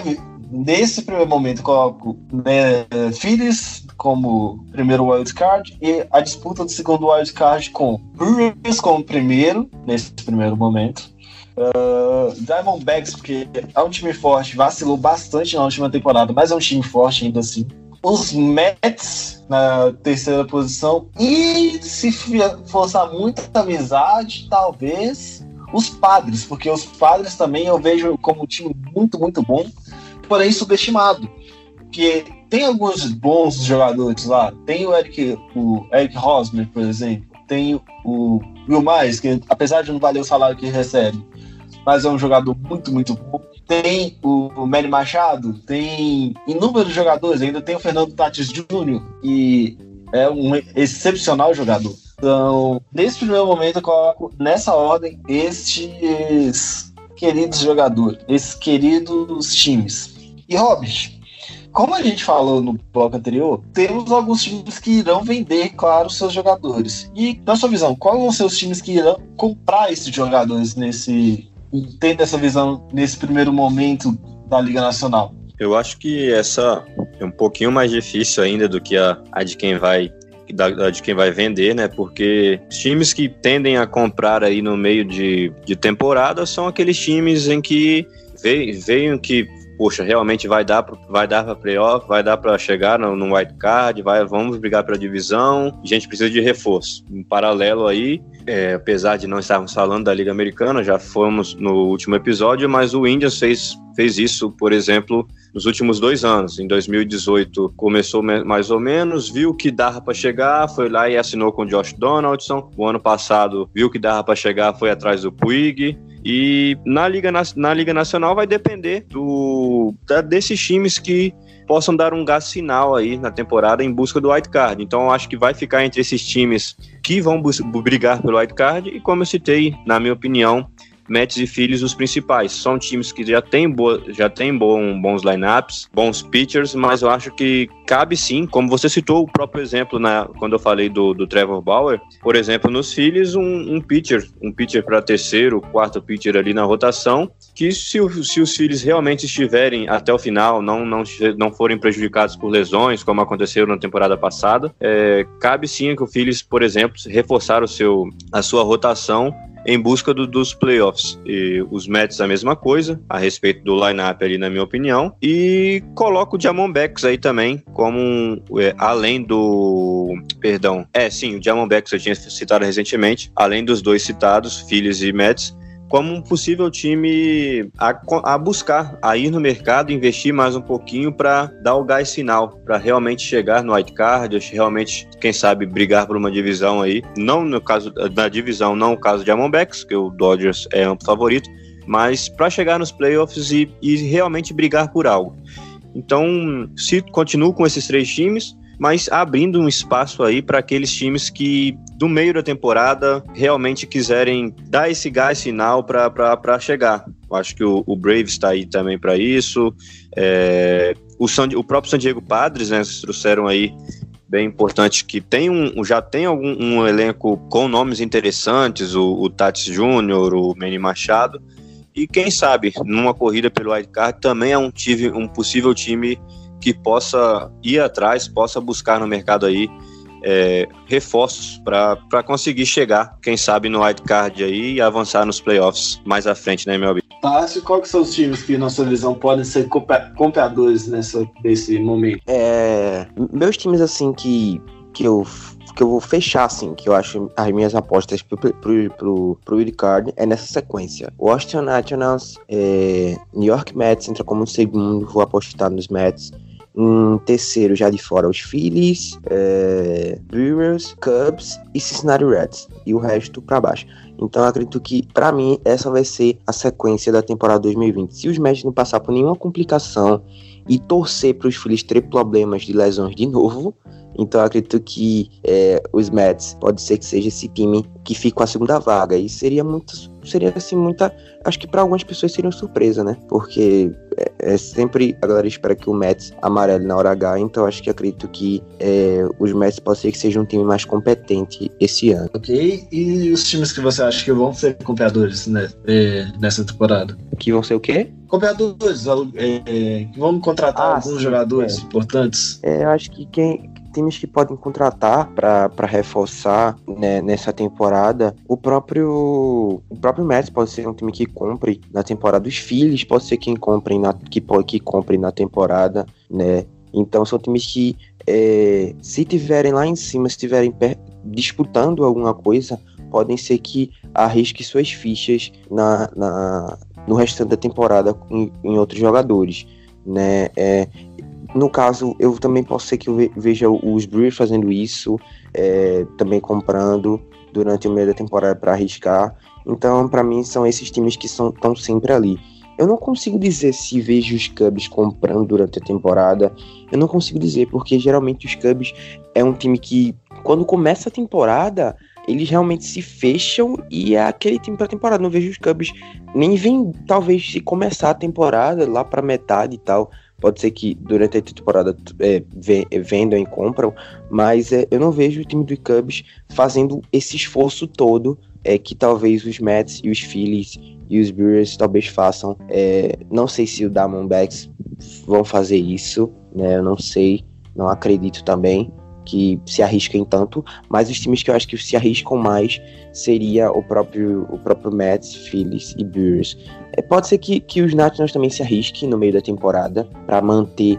nesse primeiro momento, coloco né, Phillies como primeiro wildcard e a disputa do segundo wildcard com Brewers como primeiro, nesse primeiro momento. Uh, Diamondbacks, porque é um time forte, vacilou bastante na última temporada, mas é um time forte ainda assim os Mets na terceira posição e se forçar muita amizade, talvez os Padres, porque os Padres também eu vejo como um time muito, muito bom, porém subestimado. Porque tem alguns bons jogadores lá. Tem o Eric, o Eric Rosmer, por exemplo. Tem o Will Mais, que apesar de não valer o salário que recebe, mas é um jogador muito, muito bom tem o Manny Machado, tem inúmeros jogadores, ainda tem o Fernando Tatis Jr., e é um excepcional jogador. Então, nesse primeiro momento, eu coloco nessa ordem estes queridos jogadores, esses queridos times. E, Hobbit, como a gente falou no bloco anterior, temos alguns times que irão vender, claro, seus jogadores. E, na sua visão, quais vão ser os times que irão comprar esses jogadores nesse, tendo essa visão nesse primeiro momento da Liga Nacional?
Eu acho que essa é um pouquinho mais difícil ainda do que a, a de quem vai da, de quem vai vender, né? Porque os times que tendem a comprar aí no meio de, de temporada são aqueles times em que veio que poxa, realmente vai dar vai dar para playoff, vai dar para chegar no, no card, vai vamos brigar pela divisão. A gente precisa de reforço. Em paralelo aí, é, apesar de não estarmos falando da Liga Americana, já fomos no último episódio, mas o Indians fez, fez isso, por exemplo, nos últimos dois anos. Em 2018 começou mais ou menos, viu que dava para chegar, foi lá e assinou com o Josh Donaldson. O ano passado viu que dava para chegar, foi atrás do Puig. E na Liga, na Liga Nacional vai depender do, da, desses times que possam dar um gás final aí na temporada em busca do white card. Então acho que vai ficar entre esses times que vão brigar pelo white card e como eu citei, na minha opinião, Mets e Phillies os principais. São times que já têm, boa, já têm bom, bons lineups, bons pitchers, mas eu acho que cabe sim, como você citou o próprio exemplo na, quando eu falei do, do Trevor Bauer, por exemplo, nos Phillies, um, um pitcher, um pitcher para terceiro, quarto pitcher ali na rotação, que se, se os Phillies realmente estiverem até o final, não, não, não forem prejudicados por lesões, como aconteceu na temporada passada, é, cabe sim que o Phillies, por exemplo, reforçar o seu, a sua rotação em busca do, dos playoffs. E os Mets a mesma coisa, a respeito do lineup ali, na minha opinião. E coloco o Diamondbacks aí também, como é, além do. Perdão. É, sim, o Diamondbacks eu tinha citado recentemente, além dos dois citados, Phillies e Mets como um possível time a, a buscar, a ir no mercado, investir mais um pouquinho para dar o gás final, para realmente chegar no white card, realmente, quem sabe, brigar por uma divisão aí. Não no caso da divisão, não o caso de Amonbacks, que o Dodgers é amplo favorito, mas para chegar nos playoffs e, e realmente brigar por algo. Então, se continuo com esses três times, mas abrindo um espaço aí para aqueles times que do meio da temporada realmente quiserem dar esse gás final para chegar. Eu acho que o, o Braves está aí também para isso. É, o, San, o próprio San Diego Padres, né, trouxeram aí bem importante que tem um, já tem algum um elenco com nomes interessantes, o, o Tatis Júnior, o Manny Machado, e quem sabe numa corrida pelo Wild Card também é um, time, um possível time que possa ir atrás, possa buscar no mercado aí é, reforços para conseguir chegar, quem sabe, no wild card aí e avançar nos playoffs mais à frente, né, meu amigo?
Tássio, qual que são os times que, na sua visão, podem ser compradores nessa, nesse momento?
É, meus times, assim, que, que eu que eu vou fechar, assim, que eu acho as minhas apostas pro, pro, pro, pro Card é nessa sequência. Washington Nationals, é, New York Mets entra como segundo, vou apostar nos Mets. Em terceiro, já de fora, os Phillies, é, Brewers, Cubs e Cincinnati Reds. E o resto para baixo. Então, acredito que, para mim, essa vai ser a sequência da temporada 2020. Se os Mets não passar por nenhuma complicação e torcer para os Phillies ter problemas de lesões de novo, então acredito que é, os Mets pode ser que seja esse time que fique com a segunda vaga. E seria muito. Seria assim, muita. Acho que para algumas pessoas seria uma surpresa, né? Porque é, é, sempre a galera espera que o Mets amarele na hora H. Então acho que acredito que é, os Mets pode ser que seja um time mais competente esse ano.
Ok. E os times que você acha que vão ser compradores né, é, nessa temporada?
Que vão ser o quê?
Compradores, é, é, vão contratar ah, alguns sim, jogadores importantes.
É, eu acho que quem, times que podem contratar para reforçar né, nessa temporada. O próprio o próprio Mets pode ser um time que compre na temporada. Os Phillies pode ser quem compre na que que compre na temporada, né? Então são times que é, se tiverem lá em cima, se estiverem disputando alguma coisa, podem ser que arrisque suas fichas na, na no restante da temporada em, em outros jogadores, né? É, no caso, eu também posso ser que eu veja os Brewers fazendo isso, é, também comprando durante o meio da temporada para arriscar. Então, para mim, são esses times que estão sempre ali. Eu não consigo dizer se vejo os Cubs comprando durante a temporada. Eu não consigo dizer, porque geralmente os Cubs é um time que, quando começa a temporada, eles realmente se fecham e é aquele time para temporada. Não vejo os Cubs nem vem, talvez, se começar a temporada lá para metade e tal. Pode ser que durante a temporada é, vendam e compram, mas é, eu não vejo o time do Cubs fazendo esse esforço todo é, que talvez os Mets e os Phillies e os Brewers talvez façam. É, não sei se o Diamondbacks vão fazer isso, né? Eu não sei, não acredito também que se arrisquem tanto, mas os times que eu acho que se arriscam mais seria o próprio o próprio Mets, Phillies e Brewers. É, pode ser que, que os Nationals também se arrisquem no meio da temporada para manter,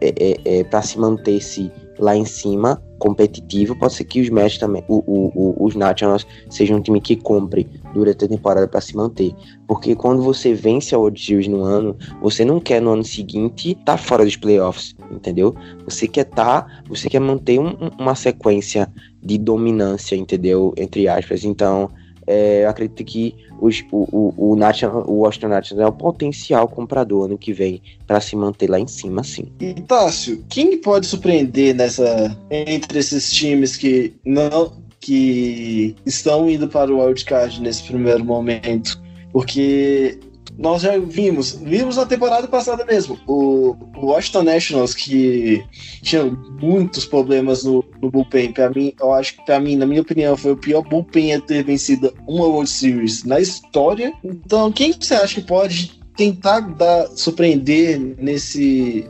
é, é, é para se manter-se lá em cima, competitivo. Pode ser que os Mets também, o, o, o, os Nationals, sejam um time que compre durante a temporada para se manter. Porque quando você vence a World Series no ano, você não quer no ano seguinte estar tá fora dos playoffs, entendeu? Você quer tá, você quer manter um, uma sequência de dominância, entendeu? Entre aspas. Então, é, eu acredito que os, o, o, o, National, o Washington Nationals é o potencial comprador ano que vem para se manter lá em cima, sim.
E Tássio, quem pode surpreender nessa entre esses times que não que estão indo para o wildcard nesse primeiro momento? Porque nós já vimos, vimos na temporada passada mesmo, o, o Washington Nationals que tinha muitos problemas no, no bullpen. Para mim, eu acho que para mim, na minha opinião, foi o pior bullpen a ter vencido uma World Series na história. Então, quem você acha que pode tentar dar, surpreender nesse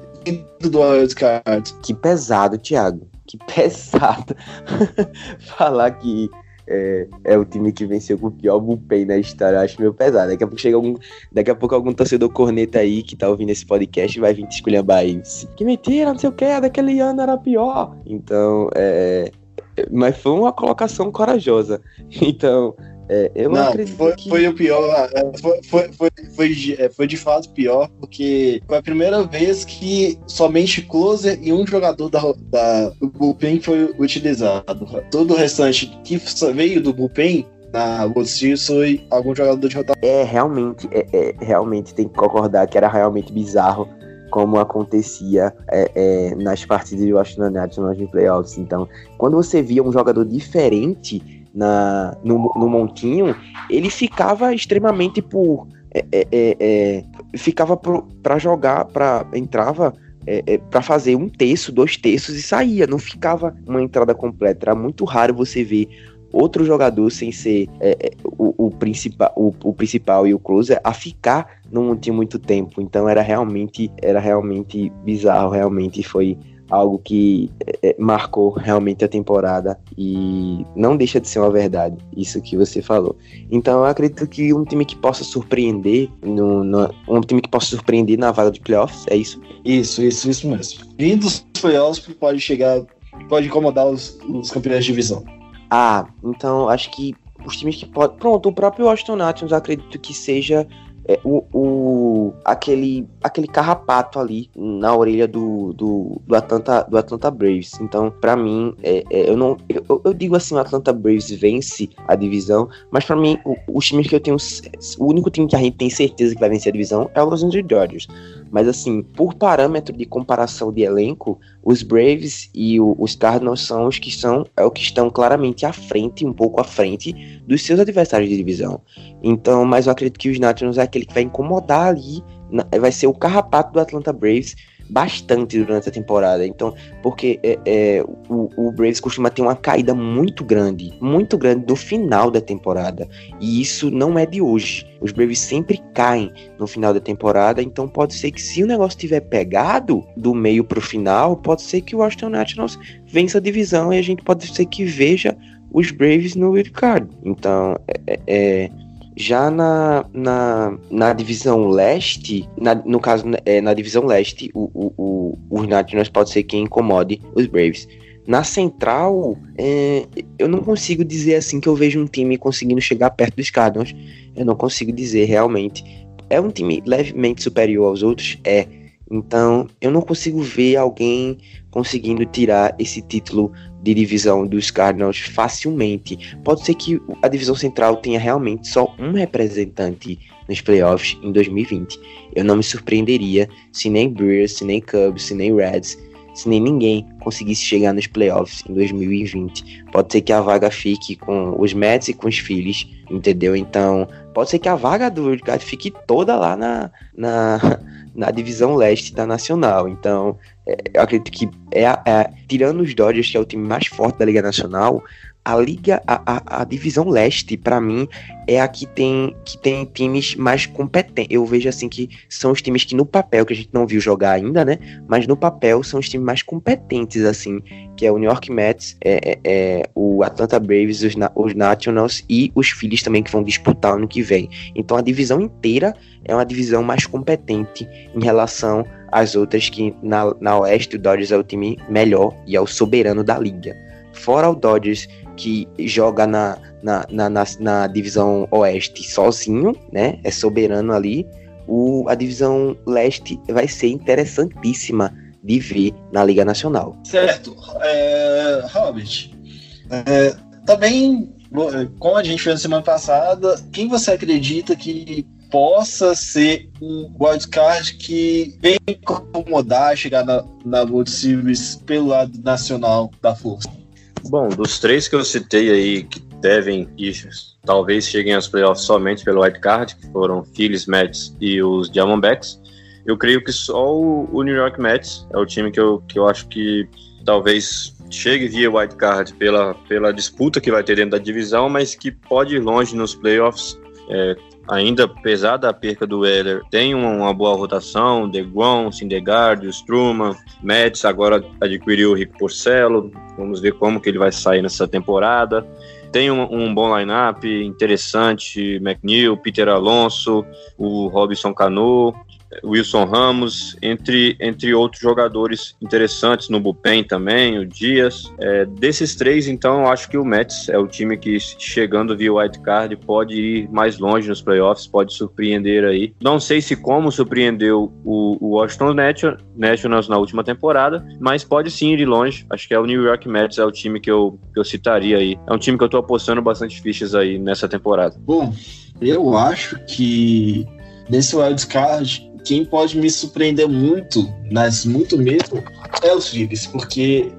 do Wild Card?
Que pesado, Thiago. Que pesado. <laughs> Falar que é, é, o time que venceu com o pior bullpen na história. Eu acho meio pesado. Daqui a pouco chega algum. Daqui a pouco algum torcedor corneta aí que tá ouvindo esse podcast vai vir te esculhambar aí. Que mentira, não sei o que, daquele ano era pior. Então, é. Mas foi uma colocação corajosa. <laughs> Então, é, eu não, acredito
foi,
que...
foi o pior, é, foi, foi, foi, foi, é, foi, de fato pior, porque foi a primeira vez que somente closer e um jogador da, da, do bullpen foi utilizado. Todo o restante que veio do bullpen na World Series foi algum jogador de rotação.
É, realmente, é, é, realmente tem que concordar que era realmente bizarro como acontecia é, é, nas partidas de Washington Nationals em playoffs. Então, quando você via um jogador diferente na, no, no montinho, ele ficava extremamente por. É, é, é, é ficava para jogar, para entrava é, é para fazer um terço, dois terços e saía, não ficava uma entrada completa. Era muito raro você ver outro jogador sem ser o, o, principal, o, o, principal e o closer a ficar no montinho muito tempo. Então era realmente, era realmente bizarro, realmente foi algo que é, é, marcou realmente a temporada e não deixa de ser uma verdade, isso que você falou. Então eu acredito que um time que possa surpreender, no, no, um time que possa surpreender na vaga de playoffs, é isso?
Isso, isso, isso mesmo. Vindo dos playoffs pode chegar, pode incomodar os, os campeões de divisão.
Ah, então acho que os times que podem. Pronto, o próprio Washington Nationals acredito que seja é, o, o, aquele, aquele carrapato ali na orelha do, do, do, Atlanta, do Atlanta Braves. Então, para mim, é, é, eu não. Eu, eu, digo assim, o Atlanta Braves vence a divisão, mas para mim, o, os times que eu tenho. O único time que a gente tem certeza que vai vencer a divisão é o Los Angeles Dodgers. Mas assim, por parâmetro de comparação de elenco, os Braves e o, os Cardinals são os que são é o que estão claramente à frente, um pouco à frente dos seus adversários de divisão. Então, mas eu acredito que os Nationals é aquele que vai incomodar ali, vai ser o carrapato do Atlanta Braves bastante durante a temporada. Então, porque é, é, o, o Braves costuma ter uma caída muito grande, muito grande no final da temporada. E isso não é de hoje. Os Braves sempre caem no final da temporada, então pode ser que se o negócio tiver pegado do meio pro final, pode ser que o Washington Nationals vença a divisão e a gente pode ser que veja os Braves no wild card. Então, é, é já na, na, na divisão leste, na, no caso, é, na divisão leste, o, o, o, os Nationals pode ser quem incomode os Braves. Na central, é, eu não consigo dizer assim que eu vejo um time conseguindo chegar perto dos Cardinals. Eu não consigo dizer realmente. É um time levemente superior aos outros? É. Então, eu não consigo ver alguém conseguindo tirar esse título de divisão dos Cardinals facilmente. Pode ser que a divisão central tenha realmente só um representante nos playoffs em 2020. Eu não me surpreenderia se nem Brewers, se nem Cubs, se nem Reds, se nem ninguém conseguisse chegar nos playoffs em 2020. Pode ser que a vaga fique com os Mets e com os Phillies, entendeu? Então, pode ser que a vaga do Wildcard fique toda lá na, na, <laughs> na divisão leste da Nacional. Então, eu acredito que é, é, tirando os Dodgers, que é o time mais forte da Liga Nacional, a liga, a, a, a divisão leste, para mim, é a que tem, que tem times mais competentes. Eu vejo assim que são os times que no papel, que a gente não viu jogar ainda, né? Mas no papel são os times mais competentes, assim, que é o New York Mets, é, é, é o Atlanta Braves, os, os Nationals e os Phillies também que vão disputar ano que vem. Então a divisão inteira é uma divisão mais competente em relação às outras que na, na Oeste o Dodgers é o time melhor e é o soberano da liga. Fora o Dodgers que joga na, na, na, na, na divisão oeste sozinho, né? É soberano ali. O, a divisão leste vai ser interessantíssima de ver na Liga Nacional.
Certo. É, Robert, é, também, como a gente fez na semana passada, quem você acredita que possa ser um wildcard que vem incomodar chegar na, na World Series pelo lado nacional da força?
Bom, dos três que eu citei aí, que devem ir, talvez cheguem aos playoffs somente pelo wild card, que foram Phillies, Mets e os Diamondbacks. Eu creio que só o, New York Mets é o time que eu, que eu acho que talvez chegue via wild card pela, pela disputa que vai ter dentro da divisão, mas que pode ir longe nos playoffs. É, ainda apesar da perca do Weller, tem uma, boa rotação, DeGrom, Syndergaard, Struman, Mets agora adquiriu o Rico Porcelo, vamos ver como que ele vai sair nessa temporada. Tem um, um bom line-up, interessante, McNeil, Peter Alonso, o Robson Cano, Wilson Ramos, entre, entre outros jogadores interessantes no bullpen também, o Dias. É, desses três, então, eu acho que o Mets é o time que, chegando via wild card, pode ir mais longe nos playoffs, pode surpreender aí. Não sei se como surpreendeu o, o Washington Nationals na última temporada, mas pode sim ir longe. Acho que é o New York Mets, é o time que eu, que eu citaria aí. É um time que eu tô apostando bastante fichas aí nessa temporada.
Bom, eu acho que nesse wild card quem pode me surpreender muito, mas muito mesmo, é os Phillies, porque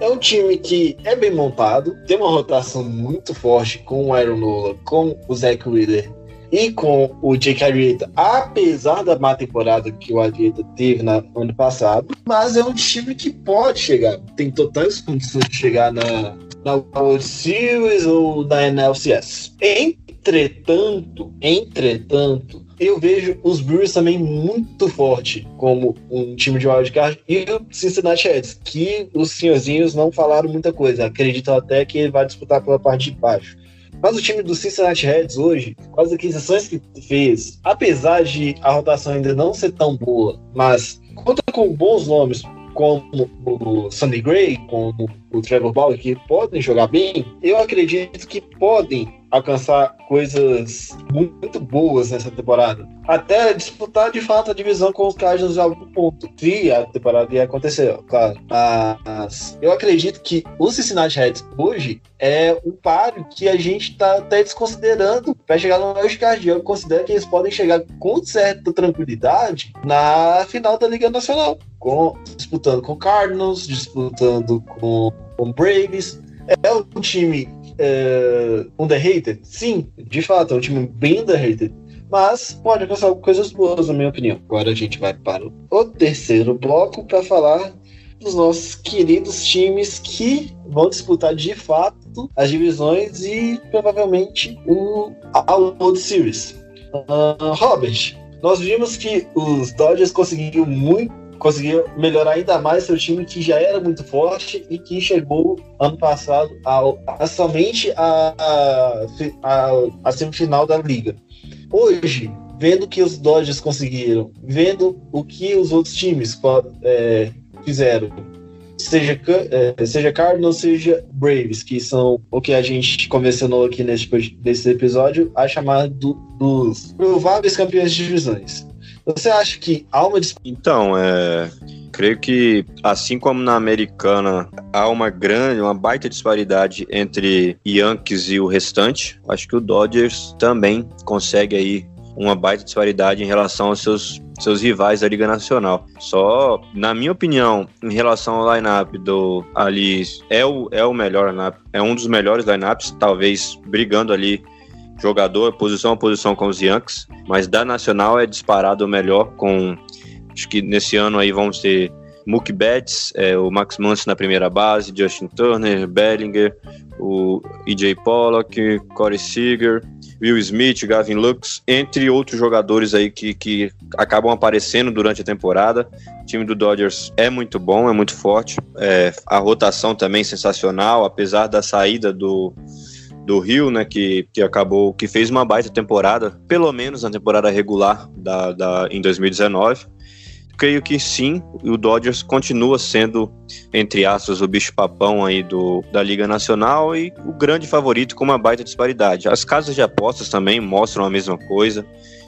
é um time que é bem montado, tem uma rotação muito forte com o Aaron Nola, com o Zach Wheeler e com o Jake Arrieta, apesar da má temporada que o Arrieta teve no ano passado, mas é um time que pode chegar, tem totais condições de chegar na, na World Series ou na NLCS. Entretanto, entretanto, eu vejo os Brewers também muito forte como um time de wildcard e o Cincinnati Reds, que os senhorzinhos não falaram muita coisa. Acreditam até que ele vai disputar pela parte de baixo. Mas o time do Cincinnati Reds hoje, com as aquisições que fez, apesar de a rotação ainda não ser tão boa, mas conta com bons nomes, como o Sandy Gray, como o Trevor Bauer, que podem jogar bem, eu acredito que podem alcançar coisas muito boas nessa temporada. Até disputar de fato a divisão com os Cardinals em algum ponto. Se a temporada ia acontecer, claro. Mas eu acredito que o Cincinnati Reds hoje é um páreo que a gente está até desconsiderando para chegar no Card. Eu considero que eles podem chegar com certa tranquilidade na final da Liga Nacional. Com, disputando com Cardinals, disputando com, com Braves. É um time é, underrated? Sim, de fato, é um time bem underrated. Mas pode alcançar coisas boas, na minha opinião. Agora a gente vai para o terceiro bloco para falar dos nossos queridos times que vão disputar de fato as divisões e provavelmente o, World Series. Uh, Robert, nós vimos que os Dodgers conseguiram muito conseguiu melhorar ainda mais seu time que já era muito forte e que chegou ano passado a, a somente a, a, a, semifinal da liga. Hoje, vendo o que os Dodgers conseguiram, vendo o que os outros times é, fizeram, seja, é, seja Cardinals, seja Braves, que são o que a gente convencionou aqui nesse, nesse episódio, a chamada do, dos prováveis campeões de divisões. Você acha que há uma
Então, é, creio que assim como na americana há uma grande, uma baita disparidade entre Yankees e o restante, acho que o Dodgers também consegue aí uma baita disparidade em relação aos seus, seus rivais da Liga Nacional. Só, na minha opinião, em relação ao lineup do ali, é o, é o melhor lineup, é um dos melhores lineups, talvez brigando ali jogador, posição a posição com os Yankees, mas da Nacional é disparado o melhor com acho que nesse ano aí vamos ter Mookie Betts, é, o Max Muncy na primeira base, Justin Turner, Bellinger, o EJ Pollock, Corey Seager, Will Smith, Gavin Lux, entre outros jogadores aí que, que acabam aparecendo durante a temporada. O time do Dodgers é muito bom, é muito forte. É, a rotação também sensacional, apesar da saída do, do Rio, né, que, que acabou, que fez uma baita temporada, pelo menos na temporada regular da, da, em 2019. Creio que sim, o Dodgers continua sendo, entre aspas, o bicho-papão aí do, da Liga Nacional e o grande favorito com uma baita disparidade. As casas de apostas também mostram a mesma coisa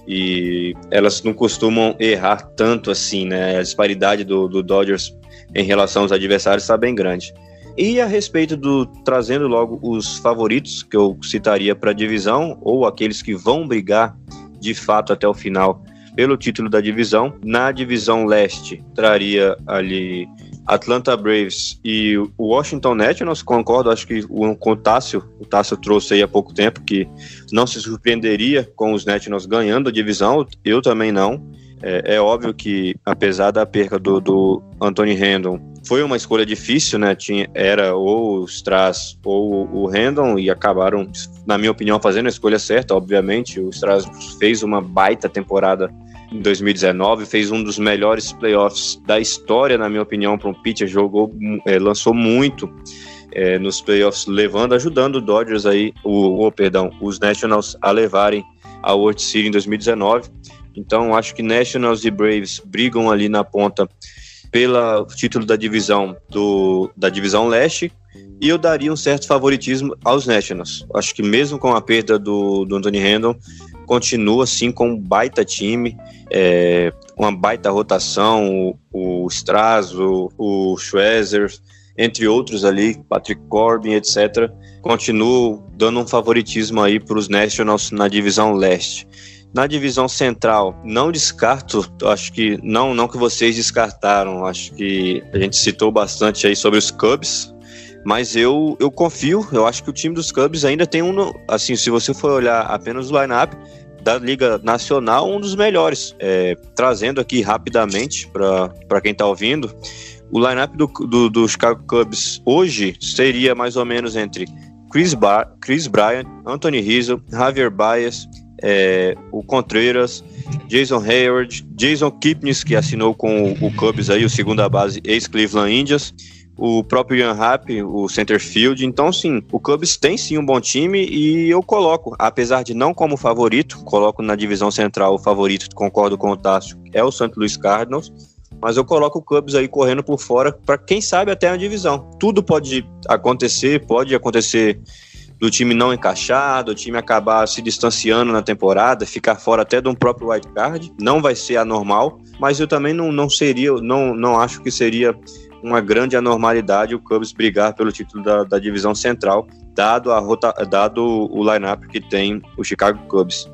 e elas não costumam errar tanto assim, né? A disparidade do, do Dodgers em relação aos adversários está bem grande. E a respeito do trazendo logo os favoritos que eu citaria para a divisão ou aqueles que vão brigar de fato até o final pelo título da divisão. Na divisão leste traria ali Atlanta Braves e o Washington Nationals, concordo, acho que o, o Tássio, o Tássio trouxe aí há pouco tempo que não se surpreenderia com os Nationals ganhando a divisão, eu também não. É, é óbvio que, apesar da perca do, do Anthony Rendon, foi uma escolha difícil, né? Tinha, era ou o Strass ou o Rendon e acabaram, na minha opinião, fazendo a escolha certa, obviamente. O Strass fez uma baita temporada em 2019, fez um dos melhores playoffs da história, na minha opinião, para um pitcher, jogou, é, lançou muito é, nos playoffs, levando, ajudando o Dodgers aí, o, perdão, os Nationals a levarem a World Series em 2019. Então, acho que Nationals e Braves brigam ali na ponta pelo título da divisão do, da divisão leste e eu daria um certo favoritismo aos Nationals. Acho que mesmo com a perda do, do Anthony Randall, continua assim com um baita time, é, uma baita rotação, o, o o, Schwezer, entre outros ali, Patrick Corbin, etc. Continuo dando um favoritismo aí para os Nationals na divisão leste. Na divisão central, não descarto, acho que não, não que vocês descartaram, acho que a gente citou bastante aí sobre os Cubs, mas eu, eu confio, eu acho que o time dos Cubs ainda tem um, assim, se você for olhar apenas o lineup da Liga Nacional, um dos melhores. É, trazendo aqui rapidamente para quem está ouvindo, o lineup do, do, do Chicago Cubs hoje seria mais ou menos entre Chris, Bar Chris Bryant, Anthony Rizzo, Javier Baez, é, o Contreras, Jason Hayward, Jason Kipnis, que assinou com o, o Cubs aí, o segunda base ex-Cleveland Indians, o próprio Ian Happ, o center field. Então, sim, o Cubs tem sim um bom time e eu coloco, apesar de não como favorito, coloco na divisão central o favorito, concordo com o Tássio, é o St. Louis Cardinals, mas eu coloco o Cubs aí correndo por fora para quem sabe até a divisão. Tudo pode acontecer, pode acontecer do time não encaixado, o time acabar se distanciando na temporada, ficar fora até de um próprio wild card, não vai ser anormal, mas eu também não, não seria, não, não acho que seria uma grande anormalidade o Cubs brigar pelo título da, da divisão central, dado, a rota, dado o lineup que tem o Chicago Cubs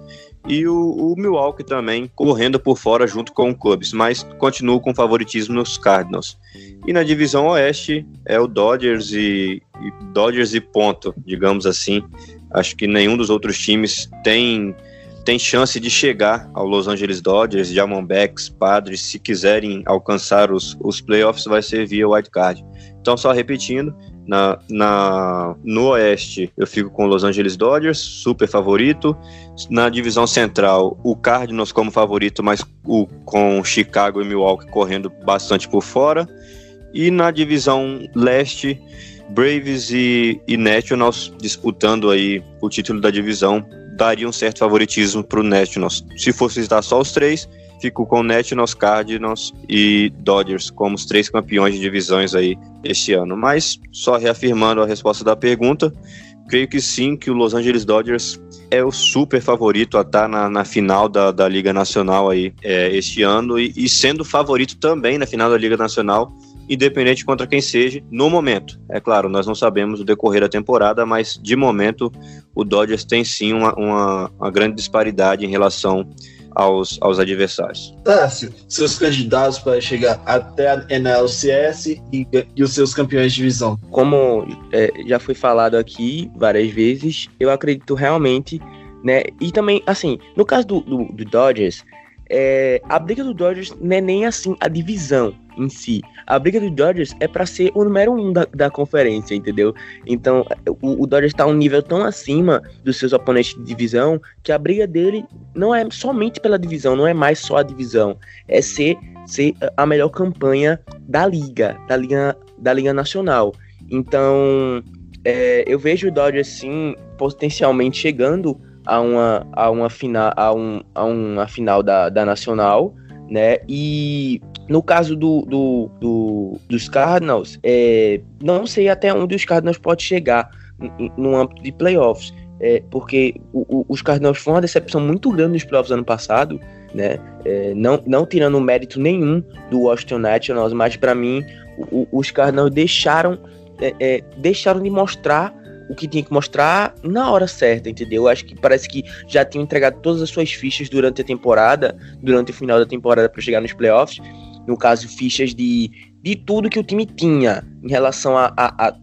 e o, o, Milwaukee também correndo por fora junto com o Cubs, mas continuo com favoritismo nos Cardinals. E na divisão oeste é o Dodgers e, e Dodgers e ponto, digamos assim. Acho que nenhum dos outros times tem tem chance de chegar ao Los Angeles Dodgers, Diamondbacks, Padres, se quiserem alcançar os, os playoffs, vai ser via wild card. Então, só repetindo, na, na, no Oeste, eu fico com Los Angeles Dodgers, super favorito. Na divisão central, o Cardinals como favorito, mas o, com Chicago e Milwaukee correndo bastante por fora. E na divisão leste, Braves e, e Nationals disputando aí o título da divisão, daria um certo favoritismo para o Nationals. Se fosse estar só os três, fico com Nationals, Cardinals e Dodgers como os três campeões de divisões aí este ano. Mas, só reafirmando a resposta da pergunta, creio que sim, que o Los Angeles Dodgers é o super favorito a estar tá na, na final da, da Liga Nacional aí é, este ano e, e sendo favorito também na final da Liga Nacional independente contra quem seja, no momento. É claro, nós não sabemos o decorrer da temporada, mas de momento o Dodgers tem sim uma, uma, uma grande disparidade em relação aos, aos adversários.
Tássio, seus candidatos para chegar até a NLCS e, e os seus campeões de divisão.
Como é, já foi falado aqui várias vezes, eu acredito realmente, né? E também, assim, no caso do, do, do Dodgers, é, a briga do Dodgers não é nem assim a divisão em si. A briga do Dodgers é para ser o número um da, da conferência, entendeu? Então, o, o Dodgers está um nível tão acima dos seus oponentes de divisão que a briga dele não é somente pela divisão, não é mais só a divisão, é ser, ser a melhor campanha da liga, da liga, da liga nacional. Então, é, eu vejo o Dodgers sim potencialmente chegando a uma, a uma final, a, um, a uma final da, da Nacional, né? E no caso do, do, do dos Cardinals, é, não sei até onde os Cardinals pode chegar no âmbito de playoffs, é, porque o, o, os Cardinals foram uma decepção muito grande nos playoffs ano passado, né? É, não, não tirando mérito nenhum do Washington Nationals, mas para mim o, os Cardinals deixaram é, é, deixaram de mostrar o que tinha que mostrar na hora certa, entendeu? Acho que parece que já tinham entregado todas as suas fichas durante a temporada, durante o final da temporada para chegar nos playoffs. no caso, fichas de, de tudo que o time tinha em relação a, a, a,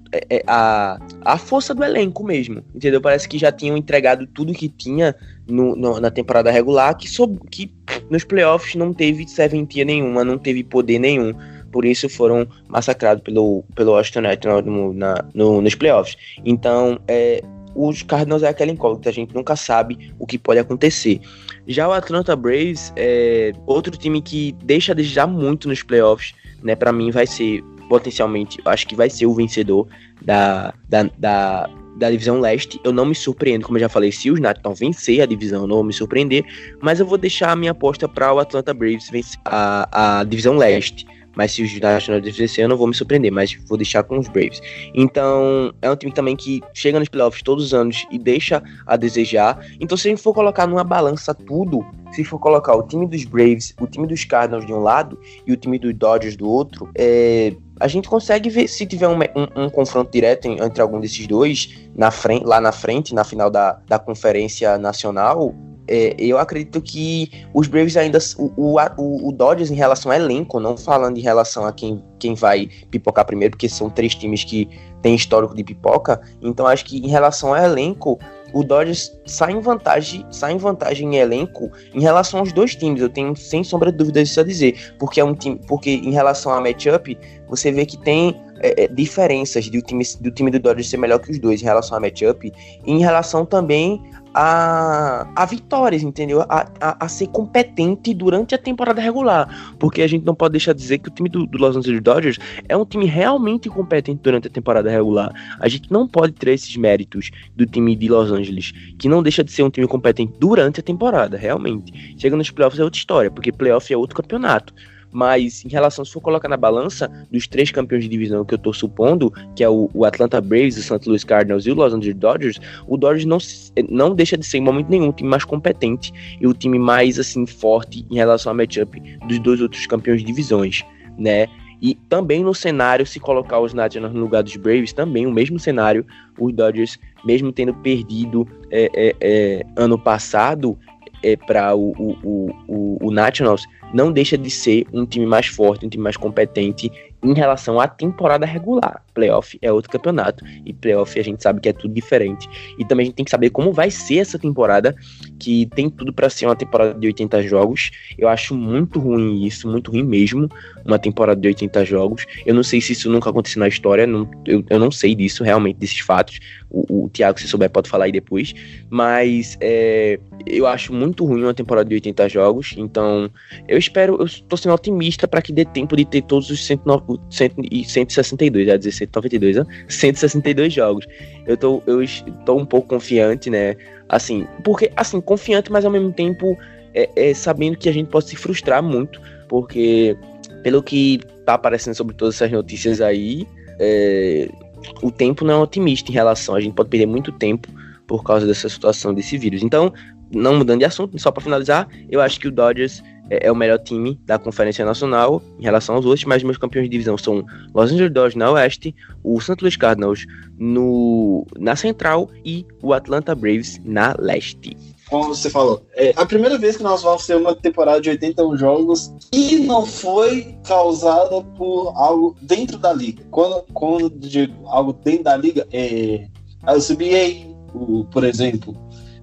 a, a força do elenco mesmo, entendeu? Parece que já tinham entregado tudo que tinha no, no, na temporada regular, que, sob, que nos playoffs não teve serventia nenhuma, não teve poder nenhum por isso foram massacrados pelo, pelo Washington Nationals no, na, no, nos playoffs. Então, é, os Cardinals é aquela incógnita, a gente nunca sabe o que pode acontecer. Já o Atlanta Braves é outro time que deixa a desejar muito nos playoffs, né? Para mim vai ser potencialmente, acho que vai ser o vencedor da, da, da, da divisão leste. Eu não me surpreendo, como eu já falei, se os Nationals vencer a divisão, eu não vou me surpreender, mas eu vou deixar a minha aposta para o Atlanta Braves vencer a, a divisão leste. Mas se os Nationals vencer, eu não vou me surpreender, mas vou deixar com os Braves. Então, é um time também que chega nos playoffs todos os anos e deixa a desejar. Então, se a gente for colocar numa balança tudo, se for colocar o time dos Braves, o time dos Cardinals de um lado e o time dos Dodgers do outro, é, a gente consegue ver se tiver um, um, um, confronto direto entre algum desses dois na frente, lá na frente, na final da, da Conferência Nacional, é, eu acredito que os Braves ainda. O, o, o, Dodgers, em relação ao elenco, não falando em relação a quem, quem vai pipocar primeiro, porque são três times que têm histórico de pipoca. Então, acho que em relação ao elenco, o Dodgers sai em vantagem, sai em vantagem em elenco em relação aos dois times. Eu tenho sem sombra de dúvidas isso a dizer, porque é um time, porque em relação a matchup, você vê que tem é, é, diferenças do time, do time do Dodgers ser melhor que os dois em relação a matchup, e em relação também a, a vitórias, entendeu? A, a, a, ser competente durante a temporada regular. Porque a gente não pode deixar de dizer que o time do, do, Los Angeles Dodgers é um time realmente competente durante a temporada regular. A gente não pode ter esses méritos do time de Los Angeles, que não deixa de ser um time competente durante a temporada, realmente. Chega nos playoffs é outra história, porque playoff é outro campeonato. Mas em relação, se for colocar na balança dos três campeões de divisão que eu tô supondo, que é o, o Atlanta Braves, o St. Louis Cardinals e o Los Angeles Dodgers, o Dodgers não, não deixa de ser em momento nenhum o time mais competente e o time mais assim forte em relação ao matchup dos dois outros campeões de divisões, né? E também no cenário, se colocar os Nationals no lugar dos Braves, também o mesmo cenário, os Dodgers, mesmo tendo perdido é, é, é, ano passado é, para o, o, o, o Nationals, não deixa de ser um time mais forte, um time mais competente em relação à temporada regular. Playoff é outro campeonato e playoff a gente sabe que é tudo diferente. E também a gente tem que saber como vai ser essa temporada, que tem tudo para ser uma temporada de 80 jogos. Eu acho muito ruim isso, muito ruim mesmo, uma temporada de 80 jogos. Eu não sei se isso nunca aconteceu na história, não, eu, eu não sei disso, realmente, desses fatos. O, o Thiago, se souber, pode falar aí depois. Mas é, eu acho muito ruim uma temporada de 80 jogos, então eu espero, eu tô sendo otimista para que dê tempo de ter todos os 109 162, já dizer 192, né? 162 jogos. Eu tô, eu tô um pouco confiante, né? Assim, porque, assim, confiante, mas ao mesmo tempo é, é, sabendo que a gente pode se frustrar muito, porque pelo que tá aparecendo sobre todas essas notícias aí, é, o tempo não é otimista em relação, a gente pode perder muito tempo por causa dessa situação desse vírus. Então, não mudando de assunto, só para finalizar, eu acho que o Dodgers é, é, o melhor time da Conferência Nacional em relação aos outros, mas meus campeões de divisão são Los Angeles Dodgers na Oeste, o St. Louis Cardinals no, na Central e o Atlanta Braves na Leste.
Como você falou, é a primeira vez que nós vamos ter uma temporada de 81 jogos e não foi causada por algo dentro da liga. Quando, quando digo algo dentro da liga, é a CBA, o, por exemplo,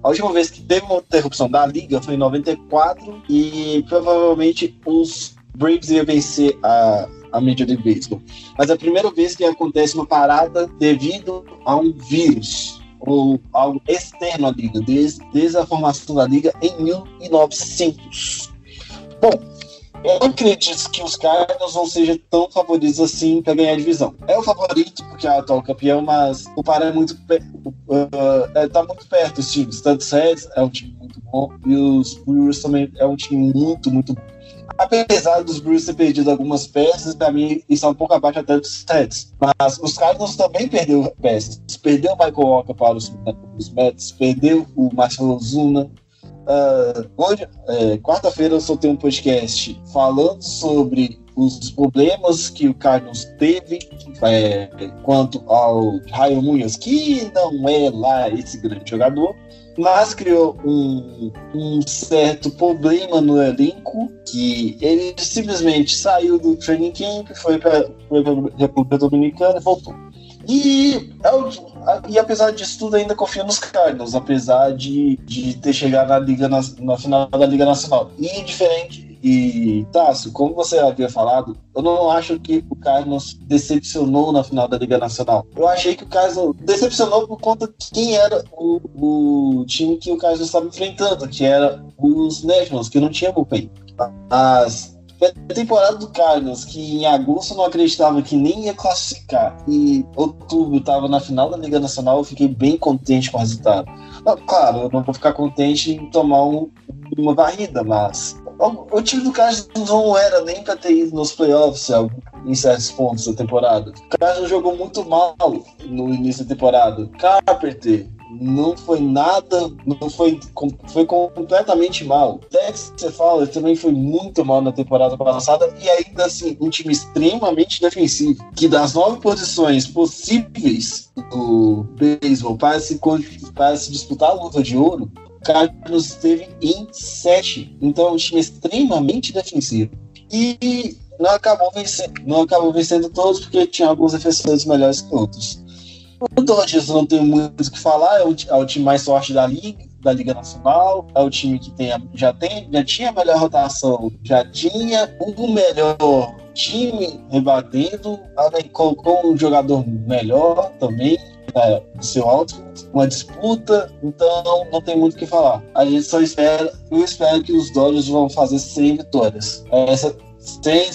a última vez que teve uma interrupção da liga foi em 94 e provavelmente os Braves iam vencer a, a Major League. Mas é a primeira vez que acontece uma parada devido a um vírus ou algo externo à liga, desde, desde a formação da liga em 1900. Bom, eu não acredito que os Cardinals não sejam tão favoritos assim para ganhar a divisão. É o favorito porque é o atual campeão, mas o Pará é muito uh, é, tá muito perto dos times. Tanto Reds é um time muito bom e os Brewers também é um time muito, muito bom. Apesar dos Brewers ter perdido algumas peças, para mim isso é um pouco abaixo até dos Reds. Mas os Cardinals também perderam peças. Perdeu o Michael Walker para os, os Mets, perdeu o Marcelo Zuna, Uh, hoje, é, quarta-feira, eu soltei um podcast falando sobre os problemas que o Cardinals teve é, quanto ao Raio Munhoz, que não é lá esse grande jogador, mas criou um, um certo problema no elenco, que ele simplesmente saiu do training camp, foi para a República Dominicana e voltou. E, e apesar disso tudo, ainda confio nos Cardinals, apesar de, de ter chegado na, Liga, na, na final da Liga Nacional. E diferente e, Tássio, como você havia falado, eu não acho que o Cardinals decepcionou na final da Liga Nacional. Eu achei que o Cardinals decepcionou por conta de quem era o, o time que o Cardinals estava enfrentando, que era os Nationals, que não tinha bullpen. As a temporada do Cardinals, que em agosto eu não acreditava que nem ia classificar, e outubro estava na final da Liga Nacional, eu fiquei bem contente com o resultado. Claro, eu não vou ficar contente em tomar um, uma varrida, mas o, o time do Cardinals não era nem para ter ido nos playoffs em certos pontos da temporada. O Cardinals jogou muito mal no início da temporada. Carpenter não foi nada, não foi, foi completamente mal. Dexter Fowler também foi muito mal na temporada passada e ainda assim um time extremamente defensivo, que das nove posições possíveis do beisebol para se, disputar a luta de ouro, Cardinals esteve em 7. Então é um time extremamente defensivo. E não acabou vencendo, não acabou vencendo todos porque tinha alguns defensores melhores que outros. O Dodgers não tem muito o que falar, é o, é o, time mais forte da liga, da Liga Nacional, é o time que tem, já, tem, já tinha a melhor rotação, já tinha o melhor time rebatendo, colocou um jogador melhor também, é, seu alto, uma disputa, então não tem muito o que falar. A gente só espera, eu espero que os Dodgers vão fazer 100 vitórias. Essa 100,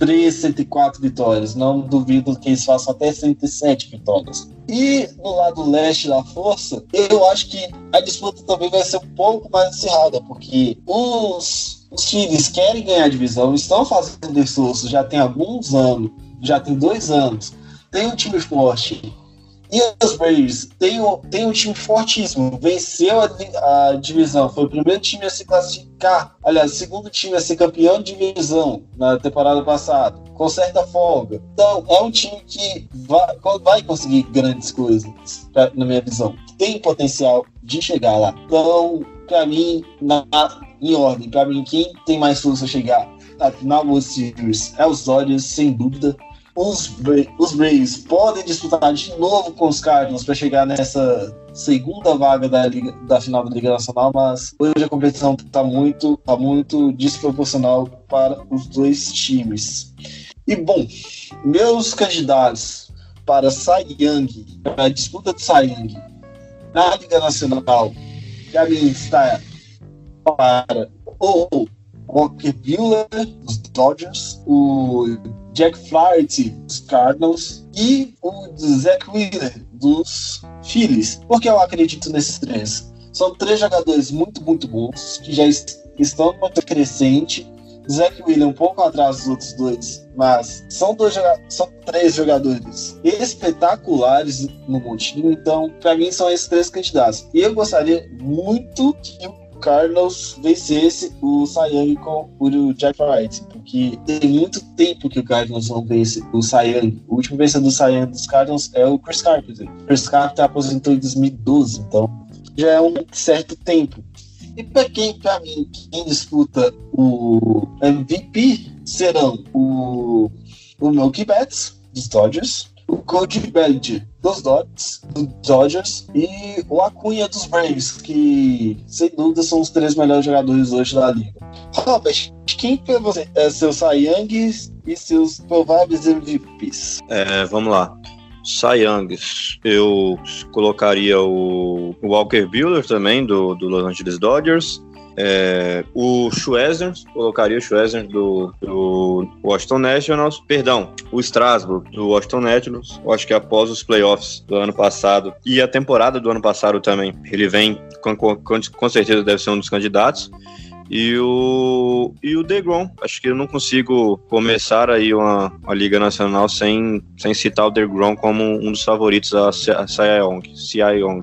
103, 104 vitórias. Não duvido que eles façam até 107 vitórias. E no lado leste da força, eu acho que a disputa também vai ser um pouco mais acirrada, porque os, os querem ganhar a divisão, estão fazendo esforço já tem alguns anos, já tem dois anos. Tem um time forte, e os Braves tem um, um time fortíssimo, venceu a, a, divisão, foi o primeiro time a se classificar, aliás, segundo time a ser campeão de divisão na temporada passada, com certa folga. Então, é um time que vai, vai conseguir grandes coisas, pra, na minha visão. Tem potencial de chegar lá. Então, para mim, na, em ordem, para mim, quem tem mais força a chegar na World Series é os Dodgers, sem dúvida os, os Braves podem disputar de novo com os Cardinals para chegar nessa segunda vaga da, Liga, da final da Liga Nacional, mas hoje a competição está muito, tá muito desproporcional para os dois times. E bom, meus candidatos para Cy Young, para a disputa de Cy Young na Liga Nacional, para mim está para o Walker Buehler, dos Dodgers, o Jack Flaherty, dos Cardinals, e o Zach Wheeler, dos Phillies. Por que eu acredito nesses três? São três jogadores muito, muito bons, que já estão muito crescente. Zach Wheeler um pouco atrás dos outros dois, mas são, dois, são três jogadores espetaculares no montinho, então para mim são esses três candidatos. E eu gostaria muito que o Carlos vencesse o Sayang com o Jack Wright, porque tem muito tempo que o Cardinals não vence o Sayang. O último vencedor do Sayang dos Cardinals é o Chris Carpenter. Chris Carpenter aposentou em 2012, então já é um certo tempo. E para quem, para mim, quem disputa o MVP serão o, o Milky Betts dos Dodgers, o Cody Bellinger dos Dodgers, dos Dodgers e o Acunha dos Braves, que sem dúvida são os três melhores jogadores hoje da liga. Robert, quem para você é seus Cy Youngs e seus prováveis MVPs?
É, vamos lá. Cy Youngs, eu colocaria o Walker Buehler também, do, do Los Angeles Dodgers. É, o Schwezner, colocaria o Schwezner do, do Washington Nationals, perdão, o Strasbourg do Washington Nationals, acho que após os playoffs do ano passado e a temporada do ano passado também, ele vem, com, com, com certeza deve ser um dos candidatos. E o, e o DeGrom, acho que eu não consigo começar aí uma, uma Liga Nacional sem, sem citar o DeGrom como um dos favoritos a Cy Young.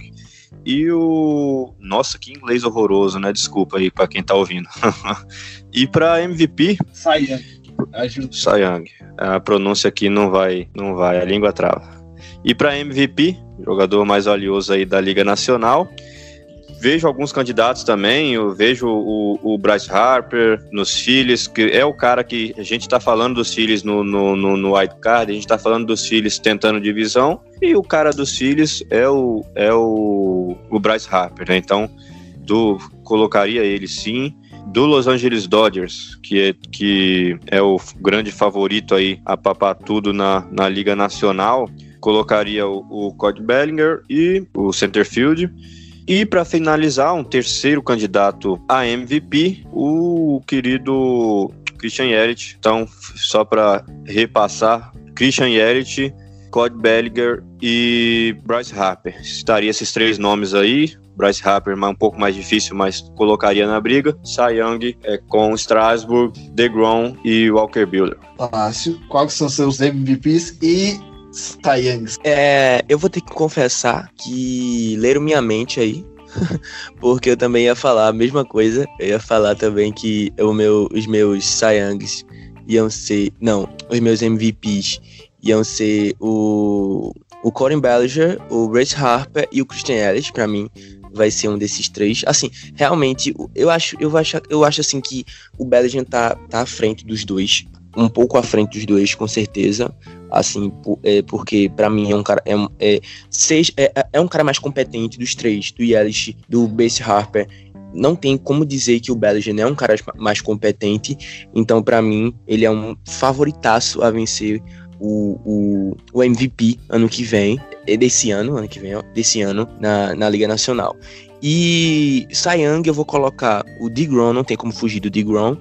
E o. Nossa, que inglês horroroso, né? Desculpa aí para quem tá ouvindo. <laughs> e para MVP.
Ajuda.
Cy Young. A pronúncia aqui não vai, não vai, a língua trava. E para MVP, jogador mais valioso aí da Liga Nacional, vejo alguns candidatos também. Eu vejo o, o Bryce Harper nos Phillies, que é o cara que a gente está falando dos Phillies no, no, no, no White Card, a gente está falando dos Phillies tentando divisão, e o cara dos Phillies é o, é o, o Bryce Harper, né? Então, do, colocaria ele sim. Do Los Angeles Dodgers, que é, que é o grande favorito aí a papar tudo na, na Liga Nacional, colocaria o, o Cody Bellinger e o Centerfield. E para finalizar, um terceiro candidato a MVP, o querido Christian Yelich. Então, só para repassar, Christian Yelich, Cody Bellinger e Bryce Harper. Estaria esses três nomes aí. Bryce Harper um pouco mais difícil, mas colocaria na briga. Young é, com Strasburg, DeGrom e Walker Buehler.
Fácil. Quais são seus MVPs e Youngs?
É, eu vou ter que confessar que leram minha mente aí. <laughs> porque eu também ia falar a mesma coisa. Eu ia falar também que o meu, os meus Cy Youngs iam ser. Não, os meus MVPs iam ser o, o Corin Bellinger, o Bryce Harper e o Christian Ellis, pra mim. Vai ser um desses três. Assim, realmente, eu acho, eu acho, eu acho assim que o Bellinger tá, tá à frente dos dois. Um pouco à frente dos dois, com certeza. Assim, é, porque para mim é um cara. É, é, seja, é, é um cara mais competente dos três, do Yelich, do Base Harper não tem como dizer que o Bellinger é um cara mais competente. Então, para mim, ele é um favoritaço a vencer o, o, o MVP ano que vem, é desse ano, ano que vem, ó, desse ano, na, na Liga Nacional. E Young eu vou colocar o DeGrom, não tem como fugir do DeGrom,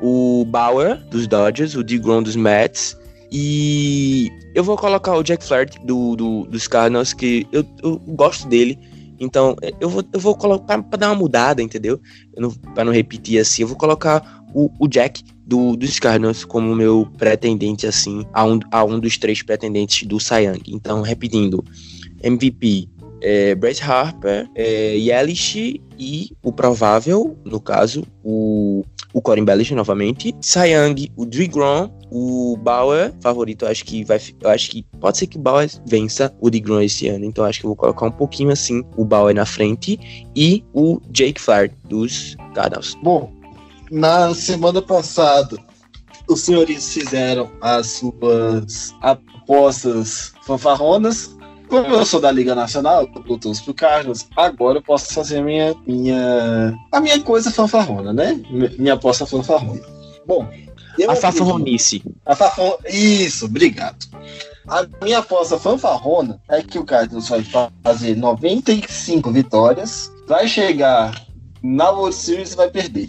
o Bauer dos Dodgers, o DeGrom dos Mets, e eu vou colocar o Jack Flaherty do, do, dos Cardinals, que eu, eu gosto dele, então, eu vou, eu vou colocar para dar uma mudada, entendeu? Para não repetir assim, eu vou colocar o, o Jack do, dos Cardinals como meu pretendente, assim, a um, a um dos três pretendentes do Young. Então, repetindo, MVP, é, Bryce Harper, é, Yelich e o provável, no caso, o, o Corin Bellish novamente, Young, o DeGrom, o Bauer, favorito, acho que vai, eu acho que pode ser que o Bauer vença o DeGrom esse ano, então acho que eu vou colocar um pouquinho assim o Bauer na frente e o Jake Flair dos Cardinals.
Bom, na semana passada, os senhores fizeram as suas apostas fanfarronas. Como eu sou da Liga Nacional, eu torço pro Carlos, agora eu posso fazer a minha, minha, a minha coisa fanfarrona, né? Minha aposta fanfarrona. Bom,
a fanfarronice.
A fanfarrona, isso, obrigado. A minha aposta fanfarrona é que o Carlos vai fazer 95 vitórias, vai chegar na World Series e vai perder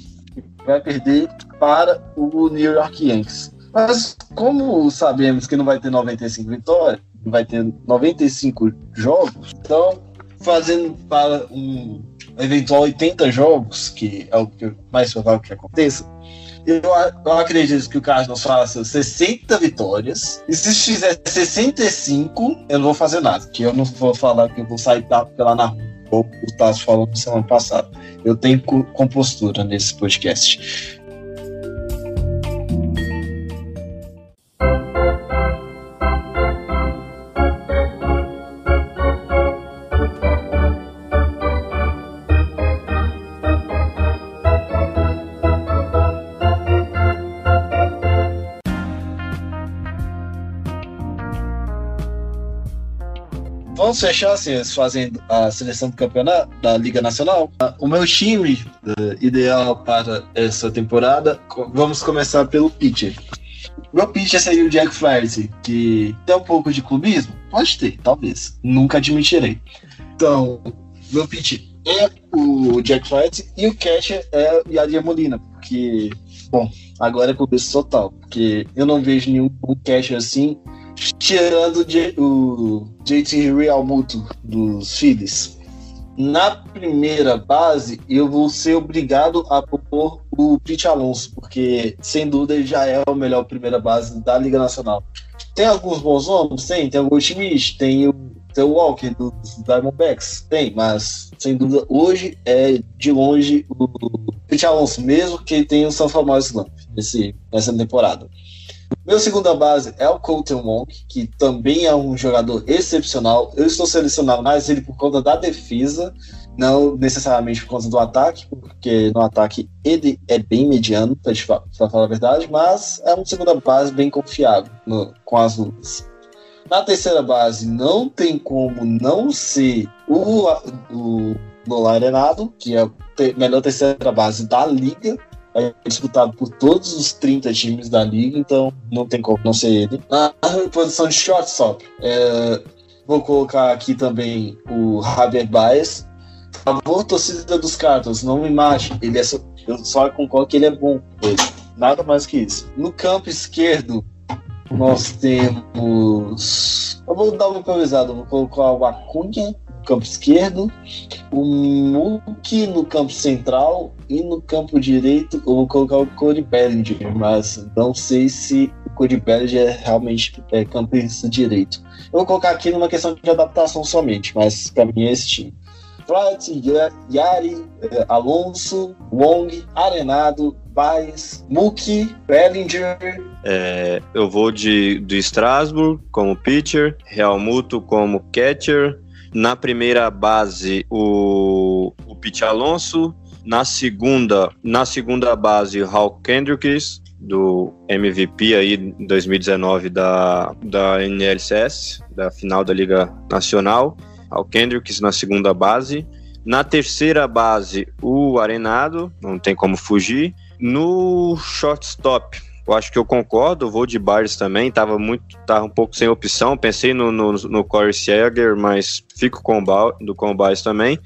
vai perder para o New York Yankees. Mas como sabemos que não vai ter 95 vitórias, vai ter 95 jogos, então fazendo para um eventual 80 jogos, que é o que mais provável que aconteça, eu, eu acredito que o Cardinals faça 60 vitórias. E se fizer 65, eu não vou fazer nada. Que eu não vou falar que eu vou sair pela na rua o Tasso falou semana passada. Eu tenho compostura nesse podcast. Vamos fechar assim, fazendo a seleção do campeonato da Liga Nacional. O meu time uh, ideal para essa temporada, vamos começar pelo pitcher. Meu pitcher seria o Jack Flaherty, que tem um pouco de clubismo? Pode ter, talvez. Nunca admitirei. Então, meu pitcher é o Jack Flaherty e o catcher é o Yadier Molina, porque, bom, agora é clubismo total, porque eu não vejo nenhum catcher assim tirando o JT Realmuto dos Phillies. Na primeira base, eu vou ser obrigado a propor o Pete Alonso, porque sem dúvida ele já é o melhor primeira base da Liga Nacional. Tem alguns bons nomes? Tem. Tem o Goldschmidt, tem o, tem o Walker dos Diamondbacks? Tem, mas sem dúvida hoje é de longe o Pete Alonso, mesmo que tenha o São Famoso Slump nessa temporada. Meu segunda base é o Colton Wong, que também é um jogador excepcional. Eu estou selecionando mais ele por conta da defesa, não necessariamente por conta do ataque, porque no ataque ele é bem mediano, para falar a verdade, mas é uma segunda base bem confiável no, com as luvas. Na terceira base, não tem como não ser o, o Lola Arenado, que é a melhor terceira base da liga, é disputado por todos os 30 times da liga, então não tem como não ser ele. Na posição de shortstop, é, vou colocar aqui também o Javier Baez. Favor torcida dos Cardinals, não me mate, ele é só, eu só concordo que ele é bom, nada mais que isso. No campo esquerdo, nós temos. Eu vou dar uma improvisada, vou colocar o Acunha campo esquerdo, o Muki no campo central e no campo direito eu vou colocar o Cody Bellinger, mas não sei se o Cody Bellinger é realmente é campista direito. Eu vou colocar aqui numa questão de adaptação somente, mas para mim é esse time. Pratt, Yari, eh, Alonso, Wong, Arenado, Baez, Muki, Bellinger.
É, eu vou de do Strasbourg como pitcher, Real Muto como catcher. Na primeira base, o, o Pete Alonso. Na segunda, na segunda base, Hal Kendricks, do MVP aí 2019 da, da NLCS, da final da Liga Nacional ao Kendricks na segunda base. Na terceira base, o Arenado, não tem como fugir. No shortstop, eu acho que eu concordo, vou de Barnes também, tava muito, tava um pouco sem opção, pensei no, no, no Corey Seager, mas fico com o, do com o também.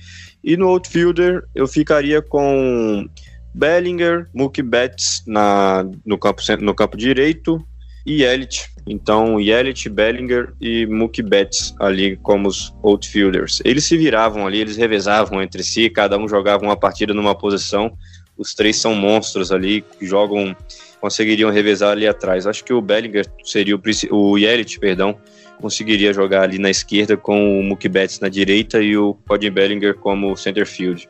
E no outfielder, eu ficaria com Bellinger, Mookie Betts na, no, campo, no campo direito, e Elliott. Então, Yelich, Bellinger e Mookie Betts ali como os outfielders. Eles se viravam ali, eles revezavam entre si, cada um jogava uma partida numa posição. Os três são monstros ali, que jogam, conseguiriam revezar ali atrás. Acho que o Bellinger seria o, o Yelich, perdão, conseguiria jogar ali na esquerda com o Mookie Betts na direita e o Cody Bellinger como center field.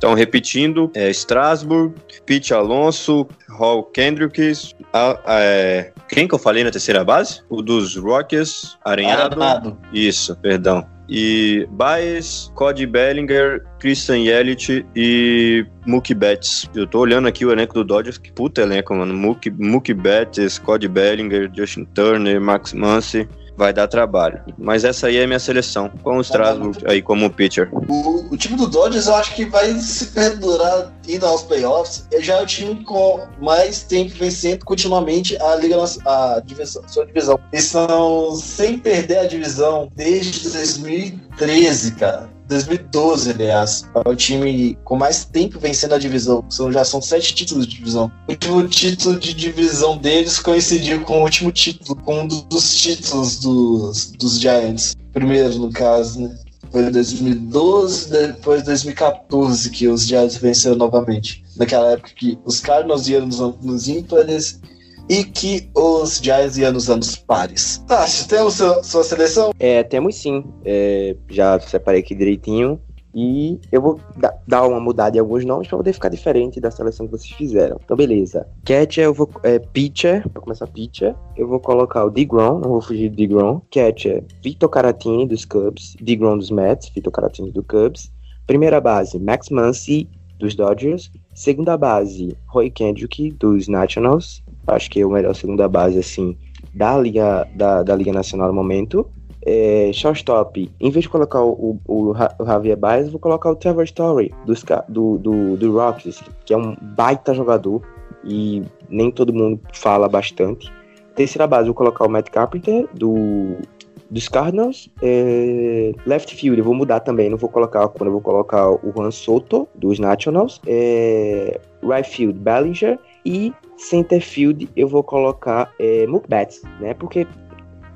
Então, repetindo, é Strasbourg, Pete Alonso, Hall Kendricks, a, a, é, quem que eu falei na terceira base? O dos Rockies, Arenhado. Arenado. Isso, perdão. E Baez, Cody Bellinger, Christian Yelich e Mookie Betts. Eu tô olhando aqui o elenco do Dodgers, que puta elenco, mano. Mookie, Mookie Betts, Cody Bellinger, Justin Turner, Max Muncy vai dar trabalho. Mas essa aí é a minha seleção, com o Strasbourg aí como pitcher.
O, o time do Dodgers eu acho que vai se perdurar indo aos playoffs. Já é o time com mais tempo vencendo continuamente a Liga a divisão, sua divisão. Eles estão sem perder a divisão desde 2013, cara. 2012, aliás. É o time com mais tempo vencendo a divisão. São, já são sete títulos de divisão. O último título de divisão deles coincidiu com o último título, com um dos títulos dos, dos Giants. Primeiro, no caso, né? Foi em 2012, depois 2014 que os Giants venceram novamente. Naquela época que os Cardinals iam nos, nos ímpares e que os Giants iam nos anos pares. Tá, temos sua, sua seleção?
É, temos sim. É, já separei aqui direitinho. E eu vou dar uma mudada em alguns nomes para poder ficar diferente da seleção que vocês fizeram. Então, beleza. Catcher, eu vou. É, pitcher, pra começar pitcher. Eu vou colocar o DeGrom, não vou fugir do DeGrom. Catcher, Vitor Caratini dos Cubs. DeGrom dos Mets, Vitor Caratini do Cubs. Primeira base, Max Muncy dos Dodgers. Segunda base, Roy Kendrick dos Nationals acho que é o melhor segunda base, assim, da Liga, da, da Liga Nacional no momento. É, shortstop, em vez de colocar o, o, o Javier Baez, vou colocar o Trevor Story dos, do, do, do Rockies, que é um baita jogador e nem todo mundo fala bastante. Terceira base, vou colocar o Matt Carpenter do, dos Cardinals. É, left field, vou mudar também, não vou colocar quando vou colocar o Juan Soto dos Nationals. É, right field, Bellinger. E center field eu vou colocar é, né? Porque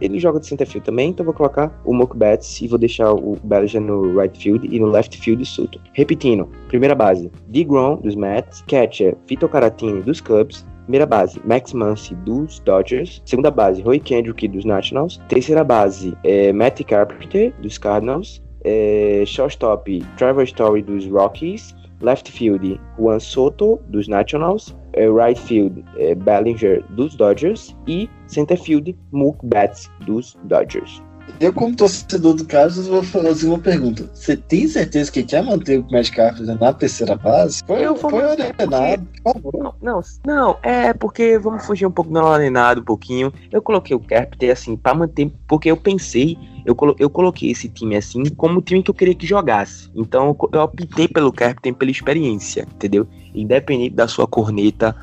ele joga de center field também, então vou colocar o Mookie e vou deixar o Bellinger no right field e no left field Sutton. Repetindo, primeira base, DeGrom dos Mets, catcher Vitor Caratini dos Cubs, Primeira base, Max Muncy dos Dodgers. Segunda base, Roy Kendrick dos Nationals. Terceira base, é, Matt Carpenter dos Cardinals. É, shortstop, Trevor Story dos Rockies. Left field, Juan Soto dos Nationals. É, right field é, Bellinger dos Dodgers e center field Mookie Betts dos Dodgers.
Eu, como torcedor do Carlos, vou fazer uma pergunta. Você tem certeza que quer manter o Matt Carpenter na terceira base? Foi,
Eu
foi ordenado, por favor.
Não, não, não, é porque vamos fugir um pouco do alinhado um pouquinho. Eu coloquei o Carpenter assim para manter, porque eu pensei, eu, colo eu coloquei esse time assim como o time que eu queria que jogasse. Então eu optei pelo Carpenter pela experiência, entendeu? Independente da sua corneta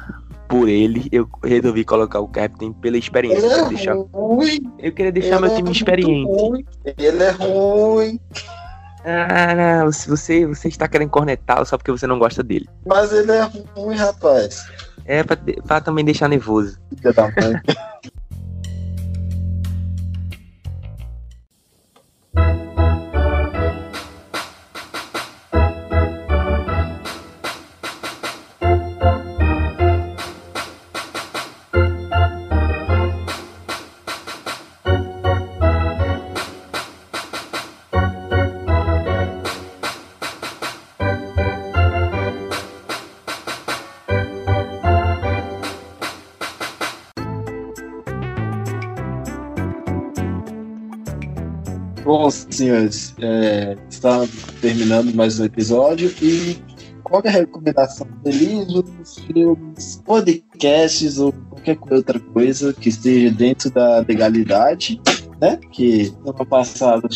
por ele, eu resolvi colocar o Captain pela experiência.
Ele é
deixar-
ruim.
eu queria deixar
ele
meu
é
time
muito
experiente.
ruim, Ele é ruim,
Ah, não, você, você está querendo cornetá-lo só porque você não gosta dele.
mas ele é ruim, rapaz.
É pra, pra também deixar nervoso.
Filha da mãe. <laughs> terminando mais um episódio. E qual é a recomendação? De livros, filmes, podcasts ou qualquer outra coisa que esteja dentro da legalidade, né? Que no passado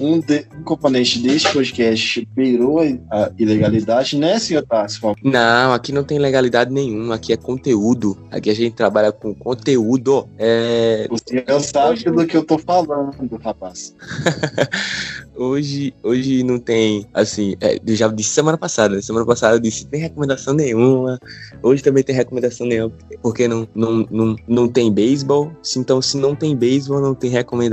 um, de- um componente deste podcast beirou a ilegalidade, né, senhor Tássio?
Não, aqui não tem legalidade nenhuma, aqui é conteúdo. Aqui a gente trabalha com conteúdo. É,
O senhor sabe do que eu tô falando, rapaz. <laughs>
hoje, hoje não tem, assim, é, eu já disse semana passada. Semana passada eu disse tem recomendação nenhuma. Hoje também tem recomendação nenhuma, porque não, não, não, não tem beisebol. Se- Então, se não tem beisebol, não tem recomendação.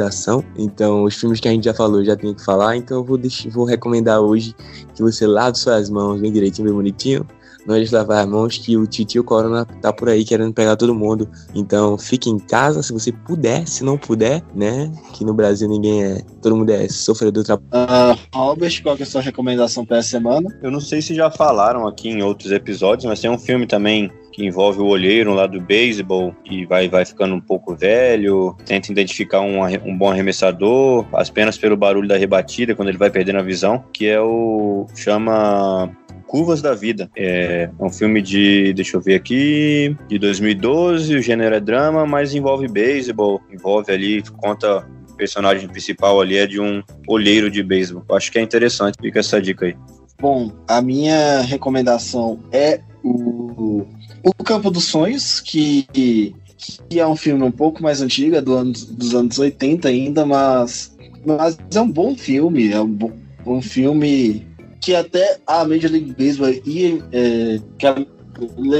Então, os filmes que a gente já falou, já tem que falar. Então, eu vou, deix- vou recomendar hoje que você lave suas mãos bem direitinho, bem bonitinho. Não é lavar as mãos que o titio Corona tá por aí querendo pegar todo mundo. Então fique em casa se você puder, se não puder, né? Que no Brasil ninguém é. Todo mundo é sofredor do trabalho.
Ah, Albert, qual que é a sua recomendação para essa semana?
Eu não sei se já falaram aqui em outros episódios, mas tem um filme também que envolve o olheiro lá do beisebol e vai, vai ficando um pouco velho, tenta identificar um, um bom arremessador, apenas pelo barulho da rebatida, quando ele vai perdendo a visão, que é o. chama. Curvas da Vida. É um filme de, deixa eu ver aqui, de 2012, o gênero é drama, mas envolve beisebol, envolve ali, conta o personagem principal ali é de um olheiro de beisebol. Acho que é interessante, fica essa dica aí.
Bom, a minha recomendação é o, o Campo dos Sonhos, que, que é um filme um pouco mais antigo, é do anos, dos anos 80 ainda, mas, mas é um bom filme, é um, bom- um filme que até a Major League Baseball ia, é, que a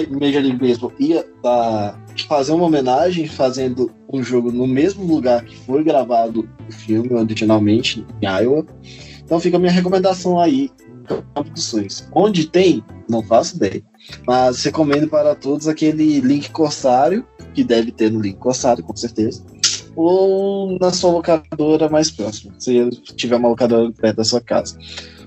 Major League Baseball ia fazer uma homenagem fazendo um jogo no mesmo lugar que foi gravado o filme originalmente, em Iowa. Então fica a minha recomendação aí, Campo dos Sonhos. Onde tem, não faço ideia. Mas recomendo para todos aquele link corsário, que deve ter no link corsário, com certeza. Ou na sua locadora mais próxima, se tiver uma locadora perto da sua casa.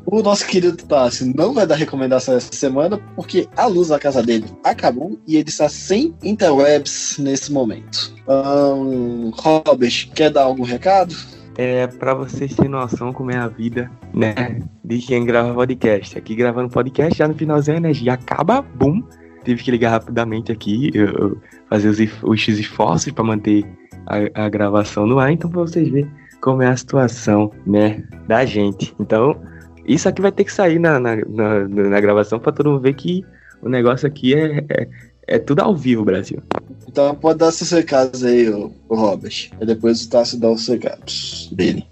O nosso querido Tássio não vai dar recomendação essa semana, porque a luz da casa dele acabou e ele está sem interwebs nesse momento. Ahn, Robert, quer dar algum recado?
É pra vocês terem noção como é a vida, né? De quem grava podcast. Aqui gravando podcast, já no finalzinho a energia acaba, bum. Tive que ligar rapidamente aqui, eu- eu fazer os, os esforços para manter a, a gravação no ar. Então, pra vocês verem como é a situação, né? Da gente. Então, isso aqui vai ter que sair na, na, na, na gravação para todo mundo ver que o negócio aqui é, é, é tudo ao vivo, Brasil.
Então pode dar seus recados aí, o, Robert. E depois o Tássio dá os recados dele.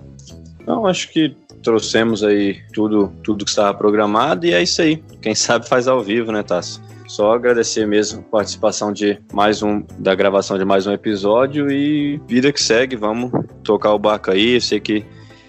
Não, acho que trouxemos aí tudo, tudo que estava programado e é isso aí. Quem sabe faz ao vivo, né, Tassi? Só agradecer mesmo a participação de mais um, da gravação de mais um episódio e vida que segue, vamos tocar o barco aí. Eu sei que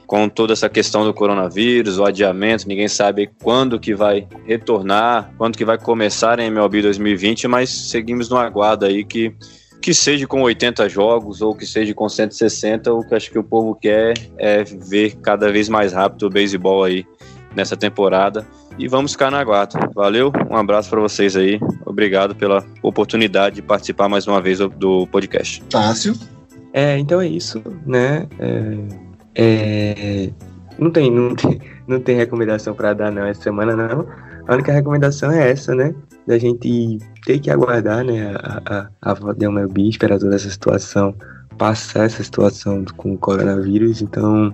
com toda essa questão do coronavírus, o adiamento, ninguém sabe quando que vai retornar, quando que vai começar em MLB 2020, mas seguimos no aguardo aí que que seja com 80 jogos ou que seja com 160, o que acho que o povo quer é ver cada vez mais rápido o beisebol aí nessa temporada. E vamos ficar na guarda. Valeu, um abraço para vocês aí. Obrigado pela oportunidade de participar mais uma vez do, do podcast.
Tássio.
É, então é isso, né? É, é, não, tem, não, tem, não tem recomendação para dar não essa semana, não. A única recomendação é essa, né? Da gente ter que aguardar, né? A, a, a volta MLB, esperar toda essa situação, passar essa situação com o coronavírus. Então,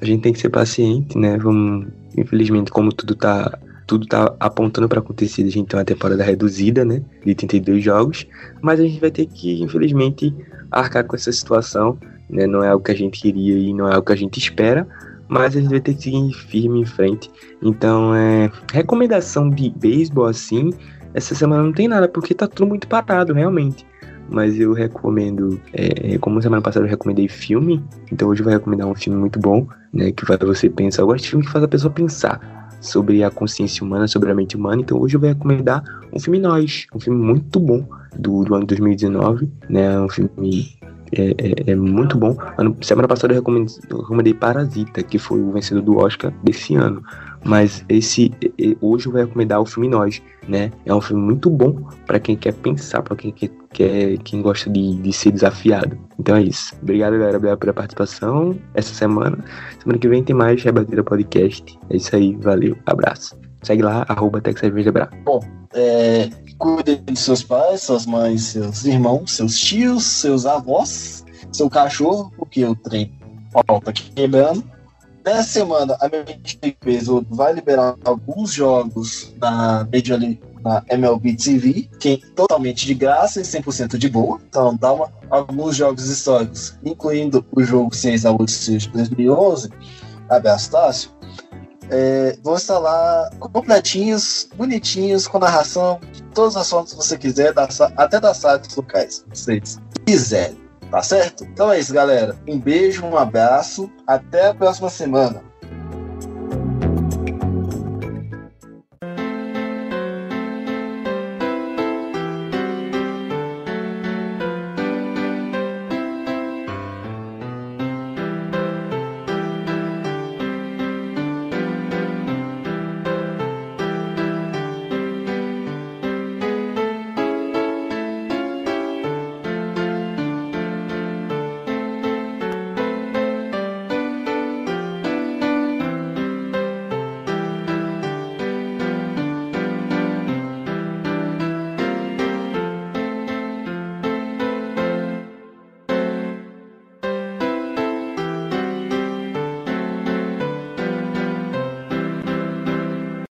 a gente tem que ser paciente, né? Vamos, infelizmente, como tudo tá tudo tá apontando para acontecer, a gente tem uma temporada reduzida, né, de 32 jogos, mas a gente vai ter que, infelizmente, arcar com essa situação, né, não é algo que a gente queria e não é algo que a gente espera, mas a gente vai ter que seguir firme em frente. Então, é, recomendação de beisebol assim, essa semana não tem nada, porque tá tudo muito parado, realmente. Mas eu recomendo, é, como semana passada eu recomendei filme, então hoje eu vou recomendar um filme muito bom, né, que faz você pensar. Eu gosto de filme que faz a pessoa pensar sobre a consciência humana, sobre a mente humana. Então hoje eu vou recomendar um filme Nós, um filme muito bom do, do ano 2019, né? Um filme é, é, é, muito bom. Ano, semana passada eu recomendei, Parasita, que foi o vencedor do Oscar desse ano. Mas esse hoje eu vou recomendar o filme Nós, né? É um filme muito bom para quem quer pensar, para quem quer, quer, quem gosta de, de ser desafiado. Então é isso. Obrigado, galera, pela participação essa semana. Semana que vem tem mais Rebatida Podcast. É isso aí, valeu, abraço. Segue lá, arroba
Bom, é, cuidem de seus pais, suas mães, seus irmãos, seus tios, seus avós, seu cachorro, porque o trem falta quebrando. Nessa semana, a Major vai liberar alguns jogos na Major League, na MLB TV, que é totalmente de graça e 100% de boa. Então, dá uma, alguns jogos históricos, incluindo o jogo 6 a 8 de 2011, abraço Tássio, é, vão estar lá completinhos, bonitinhos, com narração de todos os assuntos que você quiser, até das sites locais, se vocês quiserem. Tá certo? Então é isso, galera. Um beijo, um abraço. Até a próxima semana.